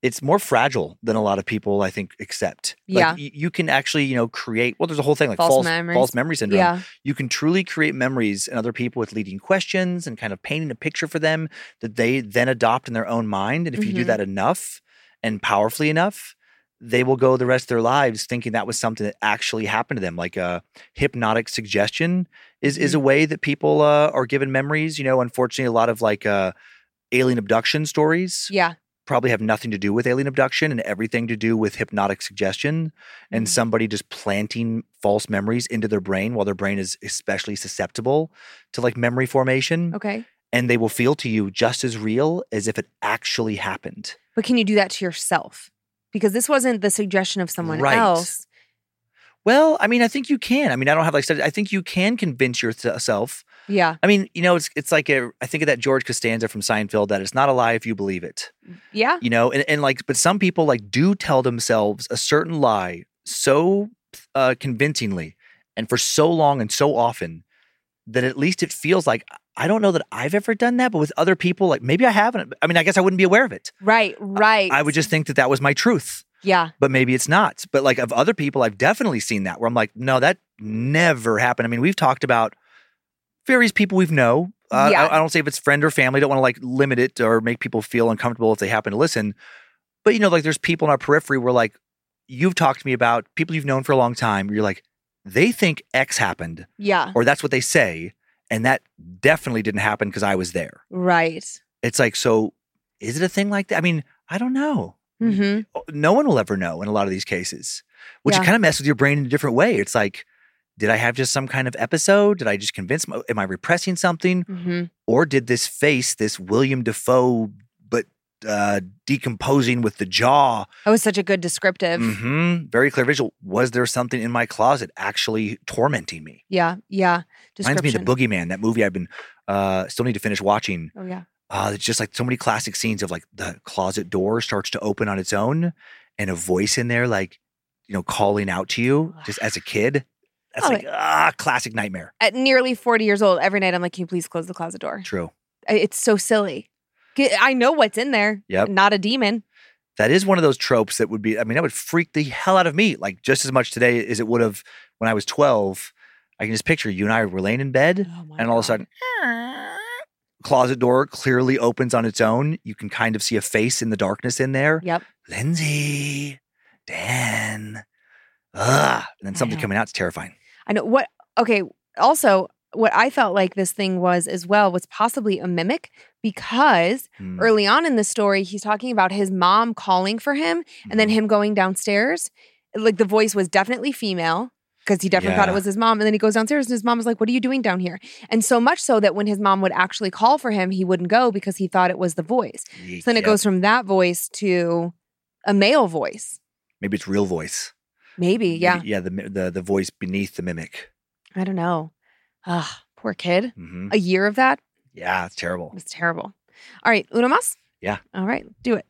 it's more fragile than a lot of people I think accept. Like, Yeah. y- you can actually you know create. Well, there's a whole thing like False false memories. false memory syndrome. Yeah, You can truly create memories in other people with leading questions and kind of painting a picture for them that they then adopt in their own mind. And if you do Mhm. that enough and powerfully enough, they will go the rest of their lives thinking that was something that actually happened to them. Like a hypnotic suggestion is is a way that people uh, are given memories. You know, unfortunately, a lot of like uh, alien abduction stories yeah, probably have nothing to do with alien abduction and everything to do with hypnotic suggestion and Mhm. somebody just planting false memories into their brain while their brain is especially susceptible to like memory formation okay. and they will feel to you just as real as if it actually happened. But can you do that to yourself? Because this wasn't the suggestion of someone Right. else. Well, I mean, I think you can. I mean, I don't have like studies. I think you can convince yourself. Yeah, I mean, you know, it's it's like a I think of that George Costanza from Seinfeld that it's not a lie if you believe it. yeah, you know and, and like but some people like do tell themselves a certain lie so uh convincingly and for so long and so often that at least it feels like i don't know that i've ever done that but with other people like maybe i haven't. I mean i guess i wouldn't be aware of it. Right, right. i would just think that that was my truth. Yeah, but maybe it's not. But like of other people i've definitely seen that where i'm like no that never happened. I mean we've talked about various people we've know uh, Yeah. I, I don't say if it's friend or family don't want to like limit it or make people feel uncomfortable if they happen to listen but you know like there's people in our periphery where like you've talked to me about people you've known for a long time you're like they think x happened yeah, or that's what they say and that definitely didn't happen because i was there right. it's like so is it a thing like that i mean i don't know hmm no one will ever know in a lot of these cases, which Yeah. kind of mess with your brain in a different way. It's like, did I have just some kind of episode? Did I just convince? My, am I repressing something, hmm or did this face, this William Dafoe, but uh, decomposing with the jaw, That was such a good descriptive. hmm very clear visual? Was there something in my closet actually tormenting me? Yeah, yeah. Reminds me of the Boogeyman, that movie I've been uh, still need to finish watching. Oh yeah. Uh, it's just like so many classic scenes of like the closet door starts to open on its own and a voice in there, like, you know, calling out to you just as a kid. That's Oh, like, ah, classic nightmare. At nearly 40 years old, every night I'm like, can you please close the closet door? True. It's so silly. I know what's in there. Yep. Not a demon. That is one of those tropes that would be, I mean, that would freak the hell out of me, like just as much today as it would have when I was 12. I can just picture you and I were laying in bed Oh and all of a sudden, closet door clearly opens on its own. You can kind of see a face in the darkness in there. Yep. Lynze, Dan, ah, and then something coming out. It's terrifying. I know what. Okay. Also, what I felt like this thing was as well was possibly a mimic because Hmm. early on in the story, he's talking about his mom calling for him and then Mhm. him going downstairs. Like the voice was definitely female because he definitely thought it was his mom. And then he goes downstairs and his mom was like, What are you doing down here? And so much so that when his mom would actually call for him, he wouldn't go because he thought it was the voice. So then it goes from that voice to a male voice. Maybe it's real voice. Maybe, Maybe- yeah. yeah. The the the voice beneath the mimic. I don't know. Ah, poor kid. hmm A year of that Yeah, it's terrible. It's terrible. All right, uno más? Yeah. All right, do it.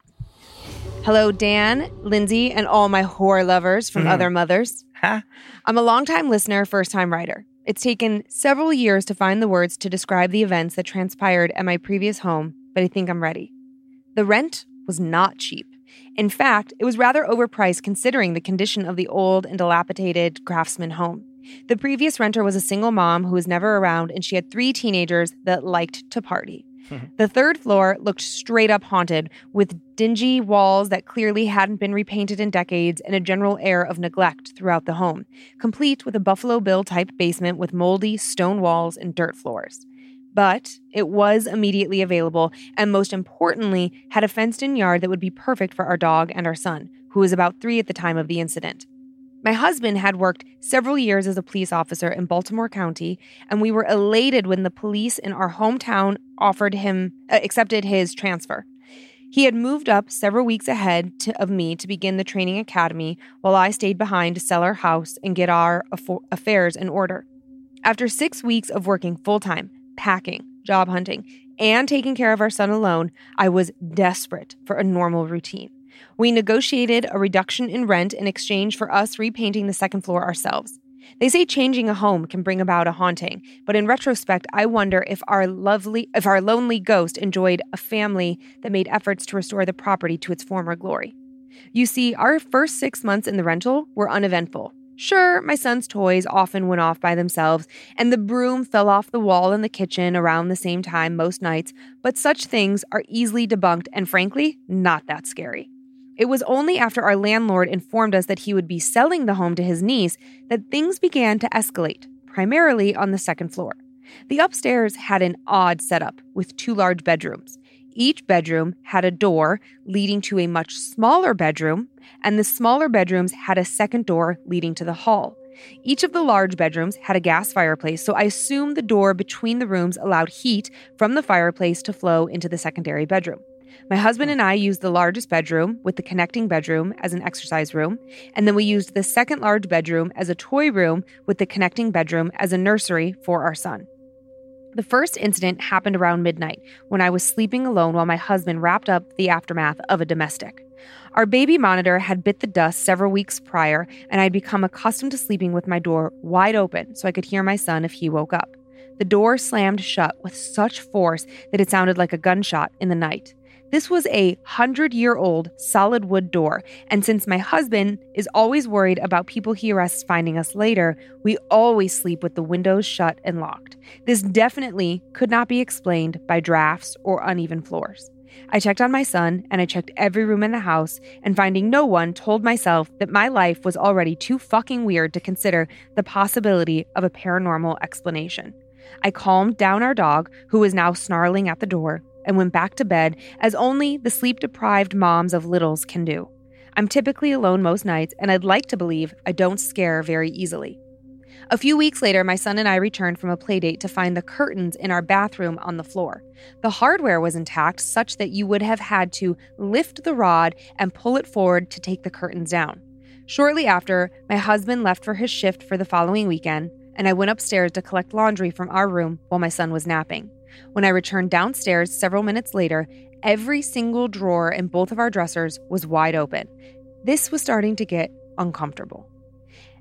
Hello, Dan, Lynze, and all my horror lovers from Mhm. other mothers. Ha. I'm a longtime listener, first time writer. It's taken several years to find the words to describe the events that transpired at my previous home, but I think I'm ready. The rent was not cheap. In fact, it was rather overpriced considering the condition of the old and dilapidated craftsman home. The previous renter was a single mom who was never around, and she had three teenagers that liked to party. Hmm. the third floor looked straight up haunted, with dingy walls that clearly hadn't been repainted in decades and a general air of neglect throughout the home, complete with a Buffalo Bill type basement with moldy stone walls and dirt floors. But it was immediately available and, most importantly, had a fenced in yard that would be perfect for our dog and our son, who was about three at the time of the incident. My husband had worked several years as a police officer in Baltimore County, and we were elated when the police in our hometown offered him uh, accepted his transfer. He had moved up several weeks ahead to, of me to begin the training academy, while I stayed behind to sell our house and get our affairs in order. After six weeks of working full time, packing, job hunting, and taking care of our son alone, I was desperate for a normal routine. We negotiated a reduction in rent in exchange for us repainting the second floor ourselves. They say changing a home can bring about a haunting, but in retrospect, I wonder if our lovely if our lonely ghost enjoyed a family that made efforts to restore the property to its former glory. You see, our first 6 months in the rental were uneventful. Sure, my son's toys often went off by themselves, and the broom fell off the wall in the kitchen around the same time most nights, but such things are easily debunked and frankly, not that scary. It was only after our landlord informed us that he would be selling the home to his niece that things began to escalate, primarily on the second floor. The upstairs had an odd setup with two large bedrooms. Each bedroom had a door leading to a much smaller bedroom, and the smaller bedrooms had a second door leading to the hall. Each of the large bedrooms had a gas fireplace, so I assumed the door between the rooms allowed heat from the fireplace to flow into the secondary bedroom. My husband and I used the largest bedroom with the connecting bedroom as an exercise room, and then we used the second large bedroom as a toy room with the connecting bedroom as a nursery for our son. The first incident happened around midnight when I was sleeping alone while my husband wrapped up the aftermath of a domestic. Our baby monitor had bit the dust several weeks prior, and I'd become accustomed to sleeping with my door wide open so I could hear my son if he woke up. The door slammed shut with such force that it sounded like a gunshot in the night. This was a hundred year old solid wood door, and since my husband is always worried about people he arrests finding us later, we always sleep with the windows shut and locked. This definitely could not be explained by drafts or uneven floors. I checked on my son and I checked every room in the house, and finding no one, told myself that my life was already too fucking weird to consider the possibility of a paranormal explanation. I calmed down our dog, who was now snarling at the door, and went back to bed as only the sleep deprived moms of littles can do. I'm typically alone most nights, and I'd like to believe I don't scare very easily. A few weeks later, my son and I returned from a playdate to find the curtains in our bathroom on the floor. The hardware was intact, such that you would have had to lift the rod and pull it forward to take the curtains down. Shortly after, my husband left for his shift for the following weekend, and I went upstairs to collect laundry from our room while my son was napping. When I returned downstairs several minutes later, every single drawer in both of our dressers was wide open. This was starting to get uncomfortable.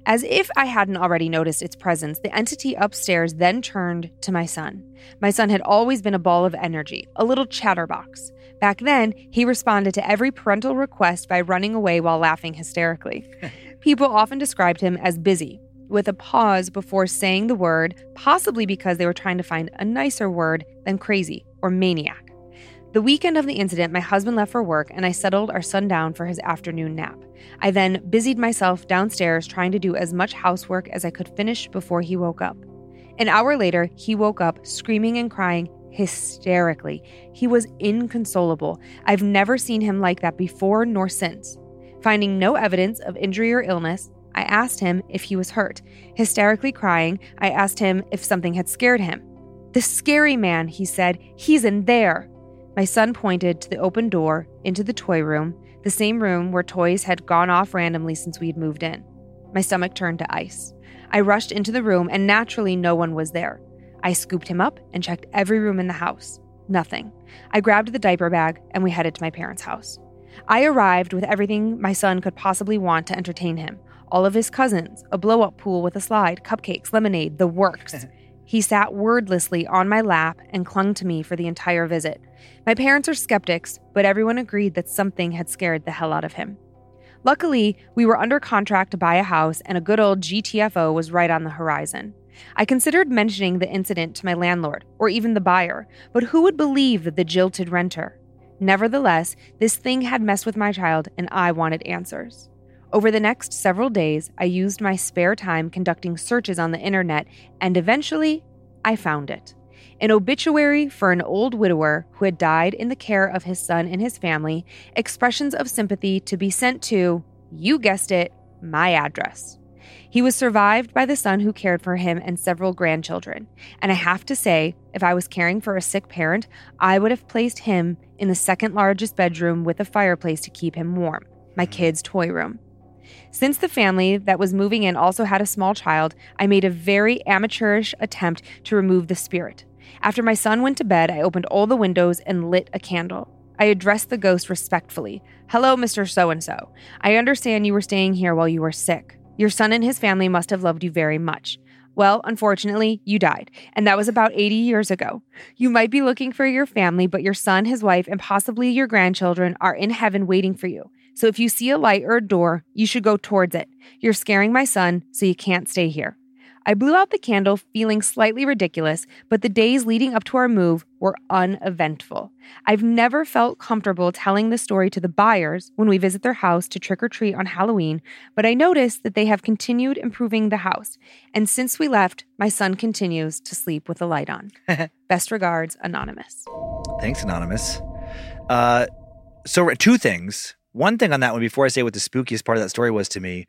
As if I hadn't already noticed its presence, the entity upstairs then turned to my son. My son had always been a ball of energy, a little chatterbox. Back then, he responded to every parental request by running away while laughing hysterically. *laughs* People often described him as busy, with a pause before saying the word, possibly because they were trying to find a nicer word than crazy or maniac. The weekend of the incident, my husband left for work and I settled our son down for his afternoon nap. I then busied myself downstairs trying to do as much housework as I could finish before he woke up. An hour later, he woke up screaming and crying hysterically. He was inconsolable. I've never seen him like that before nor since. Finding no evidence of injury or illness, I asked him if he was hurt. Hysterically crying, I asked him if something had scared him. The scary man, he said, he's in there. My son pointed to the open door into the toy room, the same room where toys had gone off randomly since we had moved in. My stomach turned to ice. I rushed into the room, and naturally, no one was there. I scooped him up and checked every room in the house. Nothing. I grabbed the diaper bag and we headed to my parents' house. I arrived with everything my son could possibly want to entertain him all of his cousins, a blow up pool with a slide, cupcakes, lemonade, the works. *laughs* he sat wordlessly on my lap and clung to me for the entire visit. My parents are skeptics, but everyone agreed that something had scared the hell out of him. Luckily, we were under contract to buy a house, and a good old GTFO was right on the horizon. I considered mentioning the incident to my landlord, or even the buyer, but who would believe the jilted renter? Nevertheless, this thing had messed with my child, and I wanted answers. Over the next several days, I used my spare time conducting searches on the internet, and eventually, I found it. An obituary for an old widower who had died in the care of his son and his family, expressions of sympathy to be sent to, you guessed it, my address. He was survived by the son who cared for him and several grandchildren. And I have to say, if I was caring for a sick parent, I would have placed him in the second largest bedroom with a fireplace to keep him warm, my mm. kid's toy room. Since the family that was moving in also had a small child, I made a very amateurish attempt to remove the spirit. After my son went to bed, I opened all the windows and lit a candle. I addressed the ghost respectfully. Hello, Mr. So and so. I understand you were staying here while you were sick. Your son and his family must have loved you very much. Well, unfortunately, you died, and that was about 80 years ago. You might be looking for your family, but your son, his wife, and possibly your grandchildren are in heaven waiting for you. So if you see a light or a door, you should go towards it. You're scaring my son, so you can't stay here. I blew out the candle, feeling slightly ridiculous, but the days leading up to our move were uneventful. I've never felt comfortable telling the story to the buyers when we visit their house to trick or treat on Halloween, but I noticed that they have continued improving the house. And since we left, my son continues to sleep with the light on. *laughs* Best regards, Anonymous. Thanks, Anonymous. Uh, so, two things. One thing on that one, before I say what the spookiest part of that story was to me,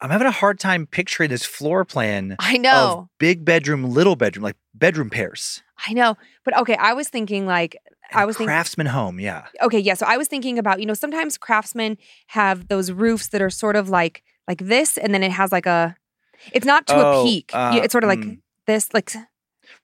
I'm having a hard time picturing this floor plan I of know. big bedroom, little bedroom, like bedroom pairs. I know. But okay, I was thinking like, I And was thinking. craftsman home, yeah. okay yeah so i was thinking about you know sometimes craftsmen have those roofs that are sort of like like this and then it has like a it's not to Oh, a peak uh, it's sort of like mm. this like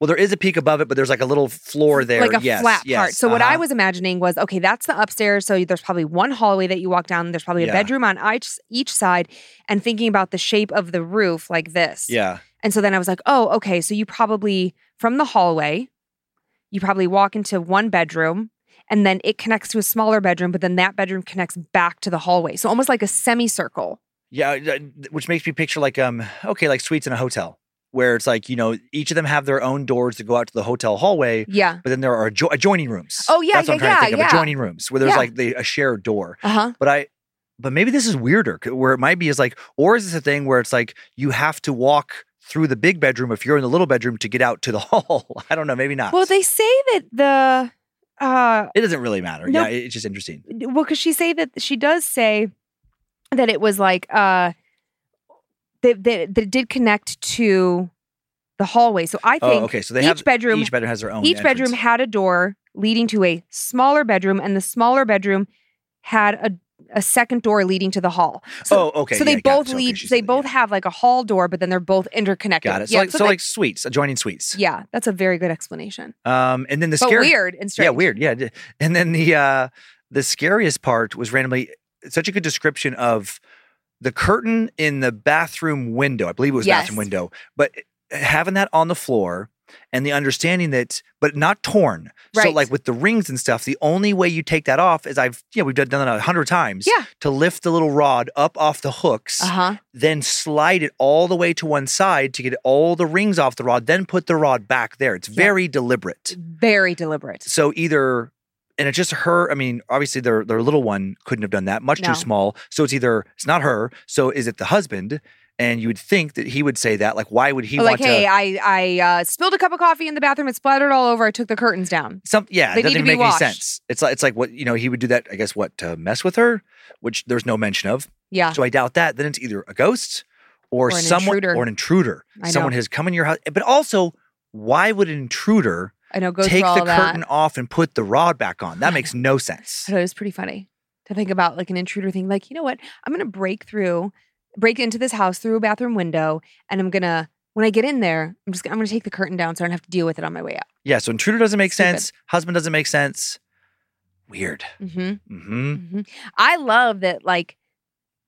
Well, there is a peak above it, but there's like a little floor there. like a yes, flat part yes, so what i uh-huh. was imagining was okay that's the upstairs so there's probably one hallway that you walk down there's probably a Yeah. bedroom on each each side and thinking about the shape of the roof like this Yeah. and so then i was like oh okay so you probably from the hallway you probably walk into one bedroom and then it connects to a smaller bedroom but then that bedroom connects back to the hallway so almost like a semicircle Yeah, uh, which makes me picture like um okay, like suites in a hotel where it's like, you know, each of them have their own doors to go out to the hotel hallway, yeah but then there are adjo- adjoining rooms. Oh, yeah, That's what I'm yeah, trying to yeah, think yeah. of adjoining rooms where there's Yeah. like the, a shared door. uh-huh But I but maybe this is weirder where it might be is like or is this a thing where it's like you have to walk through the big bedroom if you're in the little bedroom to get out to the *laughs* hall. I don't know, maybe not. Well, they say that the uh it doesn't really matter. No. Yeah, it's just interesting. well, because she say that she does say that it was like uh that that, that did connect to the hallway. So I think Oh, okay. So they each have bedroom each bedroom has their own each bedroom had a door leading to a smaller bedroom, and the smaller bedroom had a a second door leading to the hall. So, oh, okay. so they yeah, both So, lead. they both yeah. have like a hall door, but then they're both interconnected. got it. So Yeah, like so that- like suites, adjoining suites. yeah, that's a very good explanation. Um, and then the scary weird and strange. Yeah, weird. Yeah. And then the uh the scariest part was randomly such a good description of the curtain in the bathroom window. I believe it was bathroom window, but having that on the floor and the understanding that, but not torn. Right. So like with the rings and stuff, the only way you take that off is I've yeah we've done that a hundred times. Yeah. To lift the little rod up off the hooks, Uh huh. then slide it all the way to one side to get all the rings off the rod, then put the rod back there. It's Yeah. very deliberate. Very deliberate. So either and it's just her. I mean, obviously their their little one couldn't have done that. Much No. too small. So it's either it's not her. So is it the husband? And you would think that he would say that. Like, why would he like, want hey, to? I I uh, spilled a cup of coffee in the bathroom. It splattered all over. I took the curtains down. Some yeah, They doesn't even make any sense. It's like it's like what you know he would do that. I guess what to mess with her, which there's no mention of. Yeah. So I doubt that. Then it's either a ghost or, Or someone intruder. or an intruder. Someone has come in your house. But also, why would an intruder I know. Go take the that. curtain off and put the rod back on? That makes no sense. I thought it was pretty funny to think about like an intruder thing. Like, you know what? I'm gonna break through, break into this house through a bathroom window, and I'm gonna when I get in there, I'm just I'm gonna take the curtain down so I don't have to deal with it on my way out. Yeah, so intruder doesn't make Stupid. sense. Husband doesn't make sense. Weird. Mm-hmm. hmm hmm I love that. Like,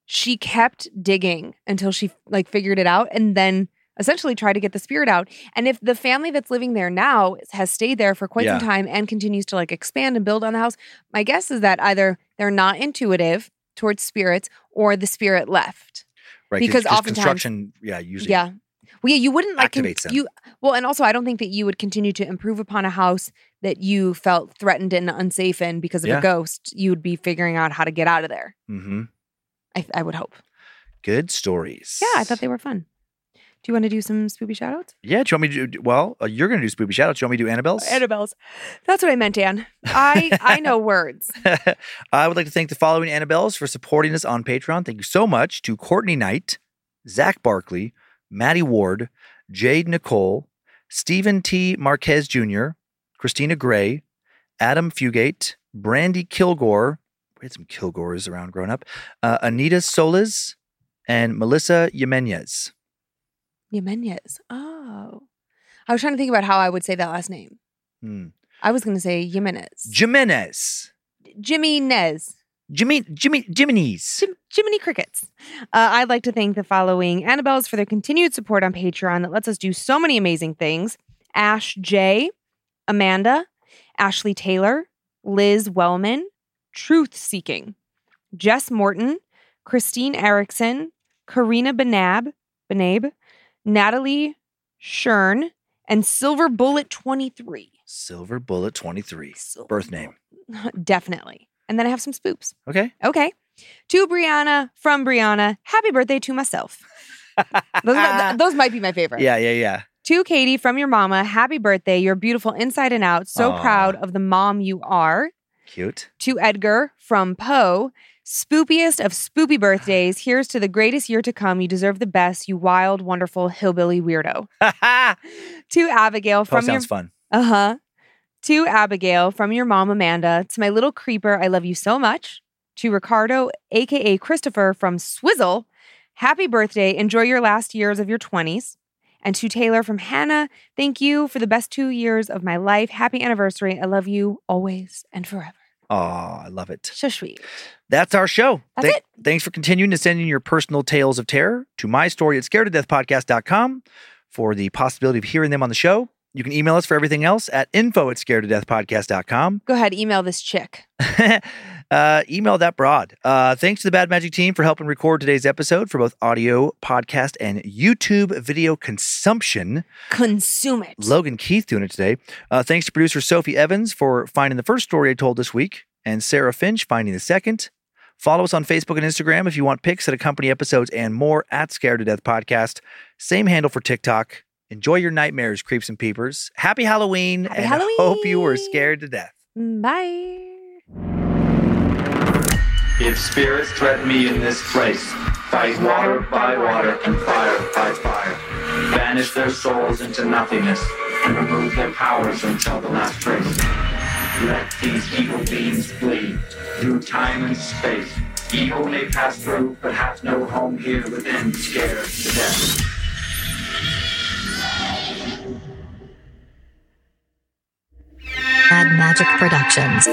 she kept digging until she like figured it out, and then essentially tried to get the spirit out. And if the family that's living there now has stayed there for quite Yeah. some time and continues to like expand and build on the house, my guess is that either they're not intuitive towards spirits or the spirit left. Right. Because oftentimes- construction, yeah, usually. Yeah. Well, yeah, you wouldn't like con- you. Well, and also, I don't think that you would continue to improve upon a house that you felt threatened and unsafe in because of Yeah. a ghost. You would be figuring out how to get out of there. hmm I, I would hope. Good stories. Yeah, I thought they were fun. Do you want to do some spoopy shout outs? Yeah, do you want me to do, well, uh, you're going to do spoopy shout outs. Do you want me to do Annabelle's? Annabelle's. That's what I meant, Dan. I I know words. *laughs* I would like to thank the following Annabelles for supporting us on Patreon. Thank you so much to Courtney Knight, Zach Barkley, Maddie Ward, Jade Nicole, Stephen T. Marquez Jr., Christina Gray, Adam Fugate, Brandy Kilgore. We had some Kilgores around growing up. Uh, Anita Solis, and Melissa Jimenez. Jimenez. Oh. I was trying to think about how I would say that last name. Hmm. I was going to say Jimenez. Jimenez. Jimmy Nez. Jimmy, Jimmy, Jiminy's. Jim, Jiminy Crickets. Uh, I'd like to thank the following Annabelles for their continued support on Patreon that lets us do so many amazing things Ash J, Amanda, Ashley Taylor, Liz Wellman, Truth Seeking, Jess Morton, Christine Erickson, Karina Benab, Benabe, Natalie Shern, and Silver Bullet 23. Silver Bullet 23. Silver Birth name. *laughs* Definitely. And then I have some spoops. Okay. Okay. To Brianna, from Brianna, happy birthday to myself. those, th- *laughs* those might be my favorite. Yeah, yeah, yeah. To Katie, from your mama, happy birthday. You're beautiful inside and out. So Aw. proud of the mom you are. Cute. To Edgar, from Poe, spoopiest of spoopy birthdays. Here's to the greatest year to come. You deserve the best, you wild, wonderful hillbilly weirdo. *laughs* To Abigail, from your sounds fun. uh huh. To Abigail from your mom, Amanda. To my little creeper, I love you so much. To Ricardo, aka Christopher from Swizzle, happy birthday. Enjoy your last years of your 20s. And to Taylor from Hannah, thank you for the best two years of my life. Happy anniversary. I love you always and forever. Oh, I love it. So sweet. That's our show. That's it. Thanks for continuing to send in your personal tales of terror to my story at scaredtodeathpodcast.com for the possibility of hearing them on the show. You can email us for everything else at info at scaredtodeathpodcast.com. Go ahead, email this chick. *laughs* uh, email that broad. Uh, thanks to the Bad Magic team for helping record today's episode for both audio, podcast, and YouTube video consumption. Consume it. Logan Keith doing it today. Uh, thanks to producer Sophie Evans for finding the first story I told this week, and Sarah Finch finding the second. Follow us on Facebook and Instagram if you want pics that accompany episodes and more at Scared to Death Podcast. Same handle for TikTok. Enjoy your nightmares, creeps and peepers. Happy Halloween, Happy and hope you were scared to death. Mm, bye. If spirits threaten me in this place, fight water by water and fire by fire. Banish their souls into nothingness and remove their powers until the last trace. Let these evil beings bleed through time and space. Evil may pass through, but hath no home here within, scared to death. Bad Magic Productions.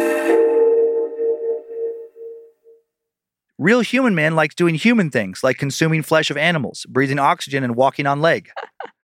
Real human man likes doing human things like consuming flesh of animals, breathing oxygen, and walking on leg.